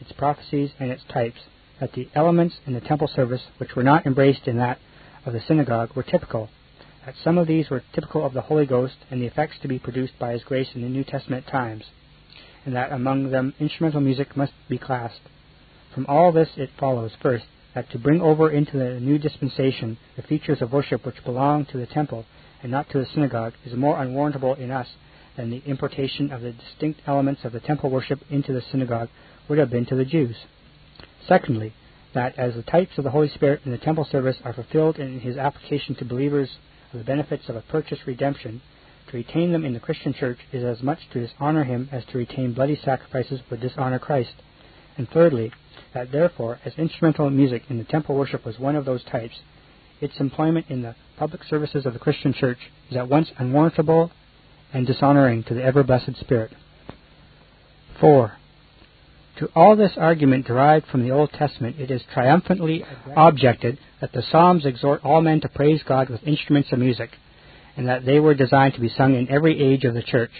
its prophecies, and its types, that the elements in the temple service which were not embraced in that of the synagogue were typical, that some of these were typical of the Holy Ghost and the effects to be produced by His grace in the New Testament times, and that among them instrumental music must be classed. From all this it follows, first, that to bring over into the new dispensation the features of worship which belong to the temple and not to the synagogue is more unwarrantable in us than the importation of the distinct elements of the temple worship into the synagogue would have been to the Jews. Secondly, that as the types of the Holy Spirit in the temple service are fulfilled in his application to believers of the benefits of a purchased redemption, to retain them in the Christian church is as much to dishonor him as to retain bloody sacrifices would dishonor Christ. And thirdly, that therefore, as instrumental music in the temple worship was one of those types, its employment in the public services of the Christian church is at once unwarrantable and dishonoring to the ever blessed Spirit. 4. To all this argument derived from the Old Testament, it is triumphantly objected that the Psalms exhort all men to praise God with instruments of music, and that they were designed to be sung in every age of the church.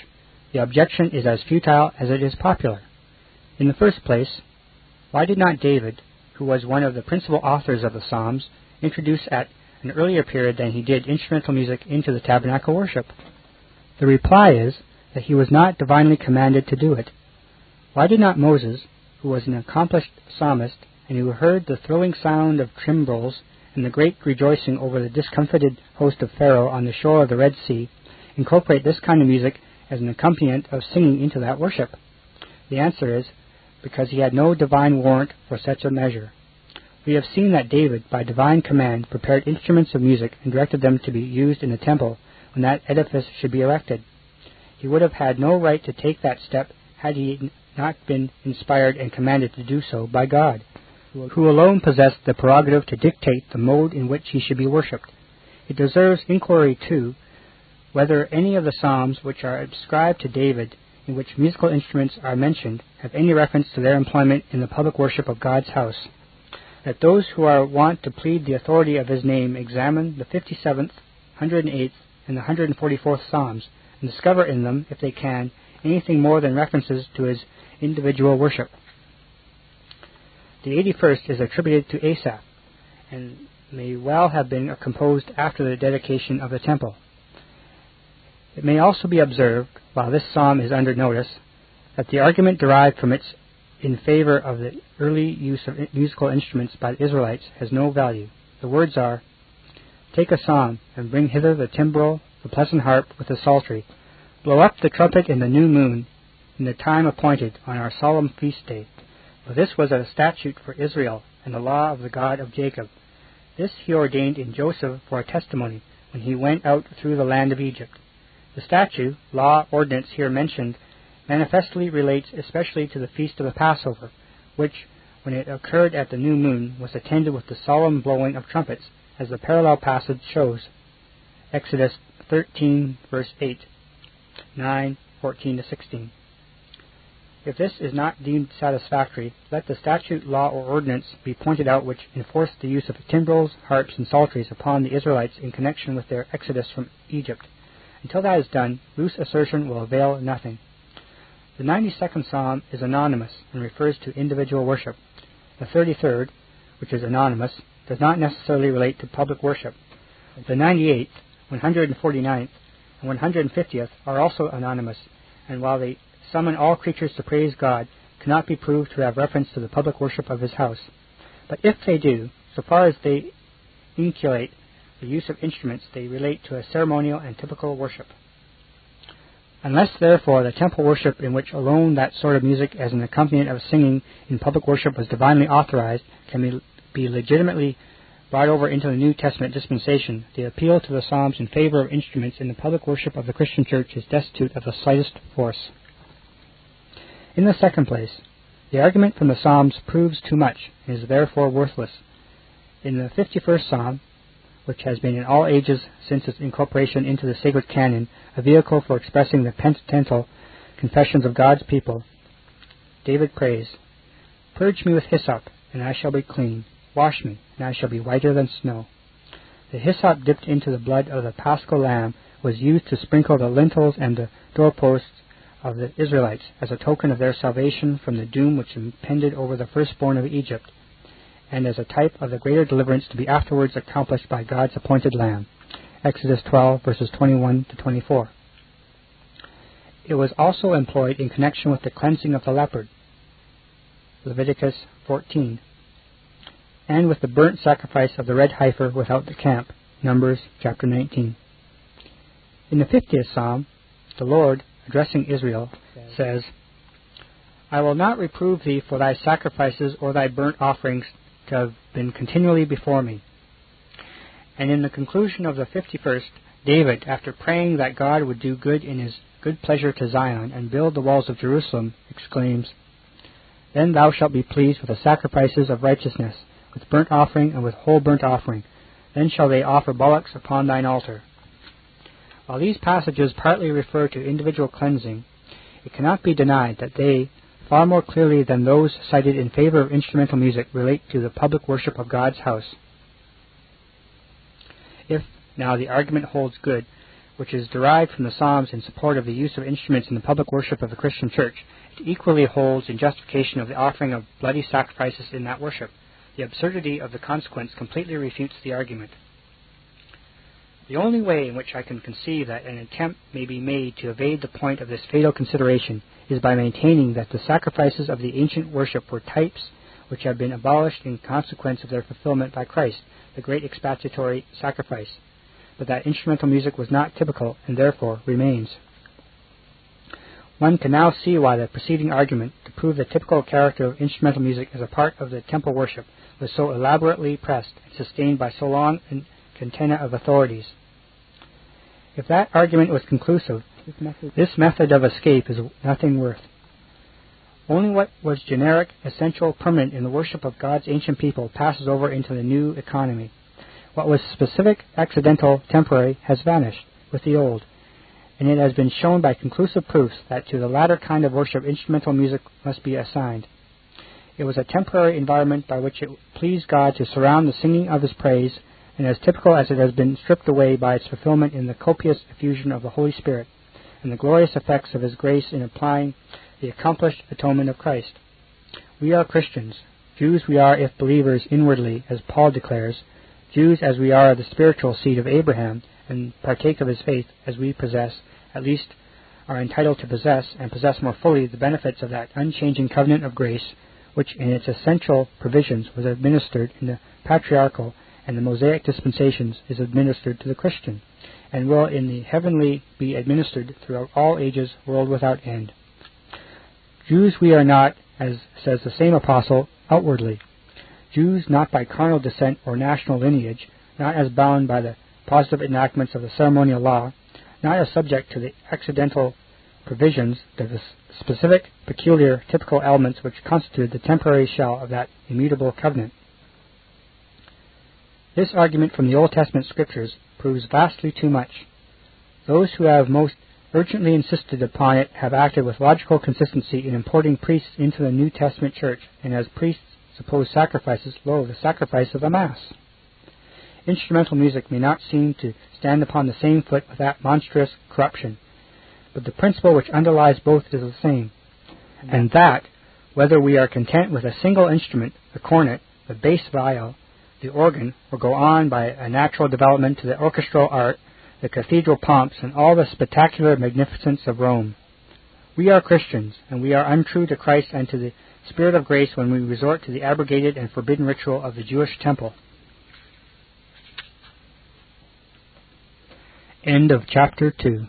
The objection is as futile as it is popular. In the first place, why did not David, who was one of the principal authors of the Psalms, introduce at an earlier period than he did instrumental music into the tabernacle worship? The reply is that he was not divinely commanded to do it. Why did not Moses, who was an accomplished psalmist and who heard the thrilling sound of timbrels and the great rejoicing over the discomfited host of Pharaoh on the shore of the Red Sea, incorporate this kind of music as an accompaniment of singing into that worship? The answer is because he had no divine warrant for such a measure. We have seen that David, by divine command, prepared instruments of music and directed them to be used in the temple when that edifice should be erected. He would have had no right to take that step had he not been inspired and commanded to do so by God, who alone possessed the prerogative to dictate the mode in which he should be worshipped. It deserves inquiry, too, whether any of the Psalms which are ascribed to David in which musical instruments are mentioned have any reference to their employment in the public worship of God's house. That those who are wont to plead the authority of his name examine the 57th, 108th, and the 144th Psalms, and discover in them, if they can, anything more than references to his individual worship. The 81st is attributed to Asaph, and may well have been composed after the dedication of the temple. It may also be observed, while this psalm is under notice, that the argument derived from it in favor of the early use of musical instruments by the Israelites has no value. The words are, Take a psalm, and bring hither the timbrel, the pleasant harp, with the psaltery. Blow up the trumpet in the new moon, in the time appointed, on our solemn feast day. For this was a statute for Israel, and the law of the God of Jacob. This he ordained in Joseph for a testimony, when he went out through the land of Egypt. The statute, law, ordinance here mentioned manifestly relates especially to the feast of the Passover, which, when it occurred at the new moon, was attended with the solemn blowing of trumpets, as the parallel passage shows. Exodus 13, verse 8, 9, 14 to 16. If this is not deemed satisfactory, let the statute, law, or ordinance be pointed out which enforced the use of timbrels, harps, and psalteries upon the Israelites in connection with their exodus from Egypt. Until that is done, loose assertion will avail nothing. The 92nd Psalm is anonymous and refers to individual worship. The 33rd, which is anonymous, does not necessarily relate to public worship. The 98th, 149th, and 150th are also anonymous, and while they summon all creatures to praise God, cannot be proved to have reference to the public worship of his house. But if they do, so far as they inculcate the use of instruments, they relate to a ceremonial and typical worship. Unless, therefore, the temple worship in which alone that sort of music as an accompaniment of singing in public worship was divinely authorized can be, be legitimately brought over into the New Testament dispensation, the appeal to the Psalms in favor of instruments in the public worship of the Christian church is destitute of the slightest force. In the second place, the argument from the Psalms proves too much and is therefore worthless. In the 51st Psalm, which has been in all ages since its incorporation into the sacred canon, a vehicle for expressing the penitential confessions of God's people. David prays, Purge me with hyssop, and I shall be clean. Wash me, and I shall be whiter than snow. The hyssop dipped into the blood of the paschal lamb was used to sprinkle the lintels and the doorposts of the Israelites as a token of their salvation from the doom which impended over the firstborn of Egypt, and as a type of the greater deliverance to be afterwards accomplished by God's appointed Lamb. Exodus 12, verses 21 to 24. It was also employed in connection with the cleansing of the leopard. Leviticus 14. And with the burnt sacrifice of the red heifer without the camp. Numbers chapter 19. In the 50th Psalm, the Lord, addressing Israel, says, I will not reprove thee for thy sacrifices or thy burnt offerings to have been continually before me. And in the conclusion of the 51st, David, after praying that God would do good in his good pleasure to Zion and build the walls of Jerusalem, exclaims, Then thou shalt be pleased with the sacrifices of righteousness, with burnt offering and with whole burnt offering. Then shall they offer bullocks upon thine altar. While these passages partly refer to individual cleansing, it cannot be denied that they, far more clearly than those cited in favor of instrumental music, relate to the public worship of God's house. If, now, the argument holds good, which is derived from the Psalms in support of the use of instruments in the public worship of the Christian Church, it equally holds in justification of the offering of bloody sacrifices in that worship. The absurdity of the consequence completely refutes the argument. The only way in which I can conceive that an attempt may be made to evade the point of this fatal consideration is by maintaining that the sacrifices of the ancient worship were types which have been abolished in consequence of their fulfillment by Christ, the great expiatory sacrifice, but that instrumental music was not typical and therefore remains. One can now see why the preceding argument to prove the typical character of instrumental music as a part of the temple worship was so elaborately pressed and sustained by so long a catena of authorities. If that argument was conclusive, this method of escape is nothing worth. Only what was generic, essential, permanent in the worship of God's ancient people passes over into the new economy. What was specific, accidental, temporary has vanished with the old, and it has been shown by conclusive proofs that to the latter kind of worship instrumental music must be assigned. It was a temporary environment by which it pleased God to surround the singing of His praise and as typical as it has been stripped away by its fulfillment in the copious effusion of the Holy Spirit and the glorious effects of His grace in applying the accomplished atonement of Christ. We are Christians. Jews we are if believers inwardly, as Paul declares, Jews as we are of the spiritual seed of Abraham, and partake of his faith as we possess, at least are entitled to possess, and possess more fully the benefits of that unchanging covenant of grace, which in its essential provisions was administered in the patriarchal and the Mosaic dispensations is administered to the Christian, and will in the heavenly be administered throughout all ages, world without end. Jews we are not, as says the same apostle, outwardly. Jews not by carnal descent or national lineage, not as bound by the positive enactments of the ceremonial law, not as subject to the accidental provisions, of the specific, peculiar, typical elements which constitute the temporary shell of that immutable covenant. This argument from the Old Testament scriptures proves vastly too much. Those who have most urgently insisted upon it have acted with logical consistency in importing priests into the New Testament church, and as priests suppose sacrifices, lo, the sacrifice of the Mass. Instrumental music may not seem to stand upon the same foot with that monstrous corruption, but the principle which underlies both is the same, mm-hmm. and that, whether we are content with a single instrument, the cornet, the bass viol, the organ will go on by a natural development to the orchestral art, the cathedral pomps, and all the spectacular magnificence of Rome. We are Christians, and we are untrue to Christ and to the Spirit of grace when we resort to the abrogated and forbidden ritual of the Jewish temple. End of chapter 2.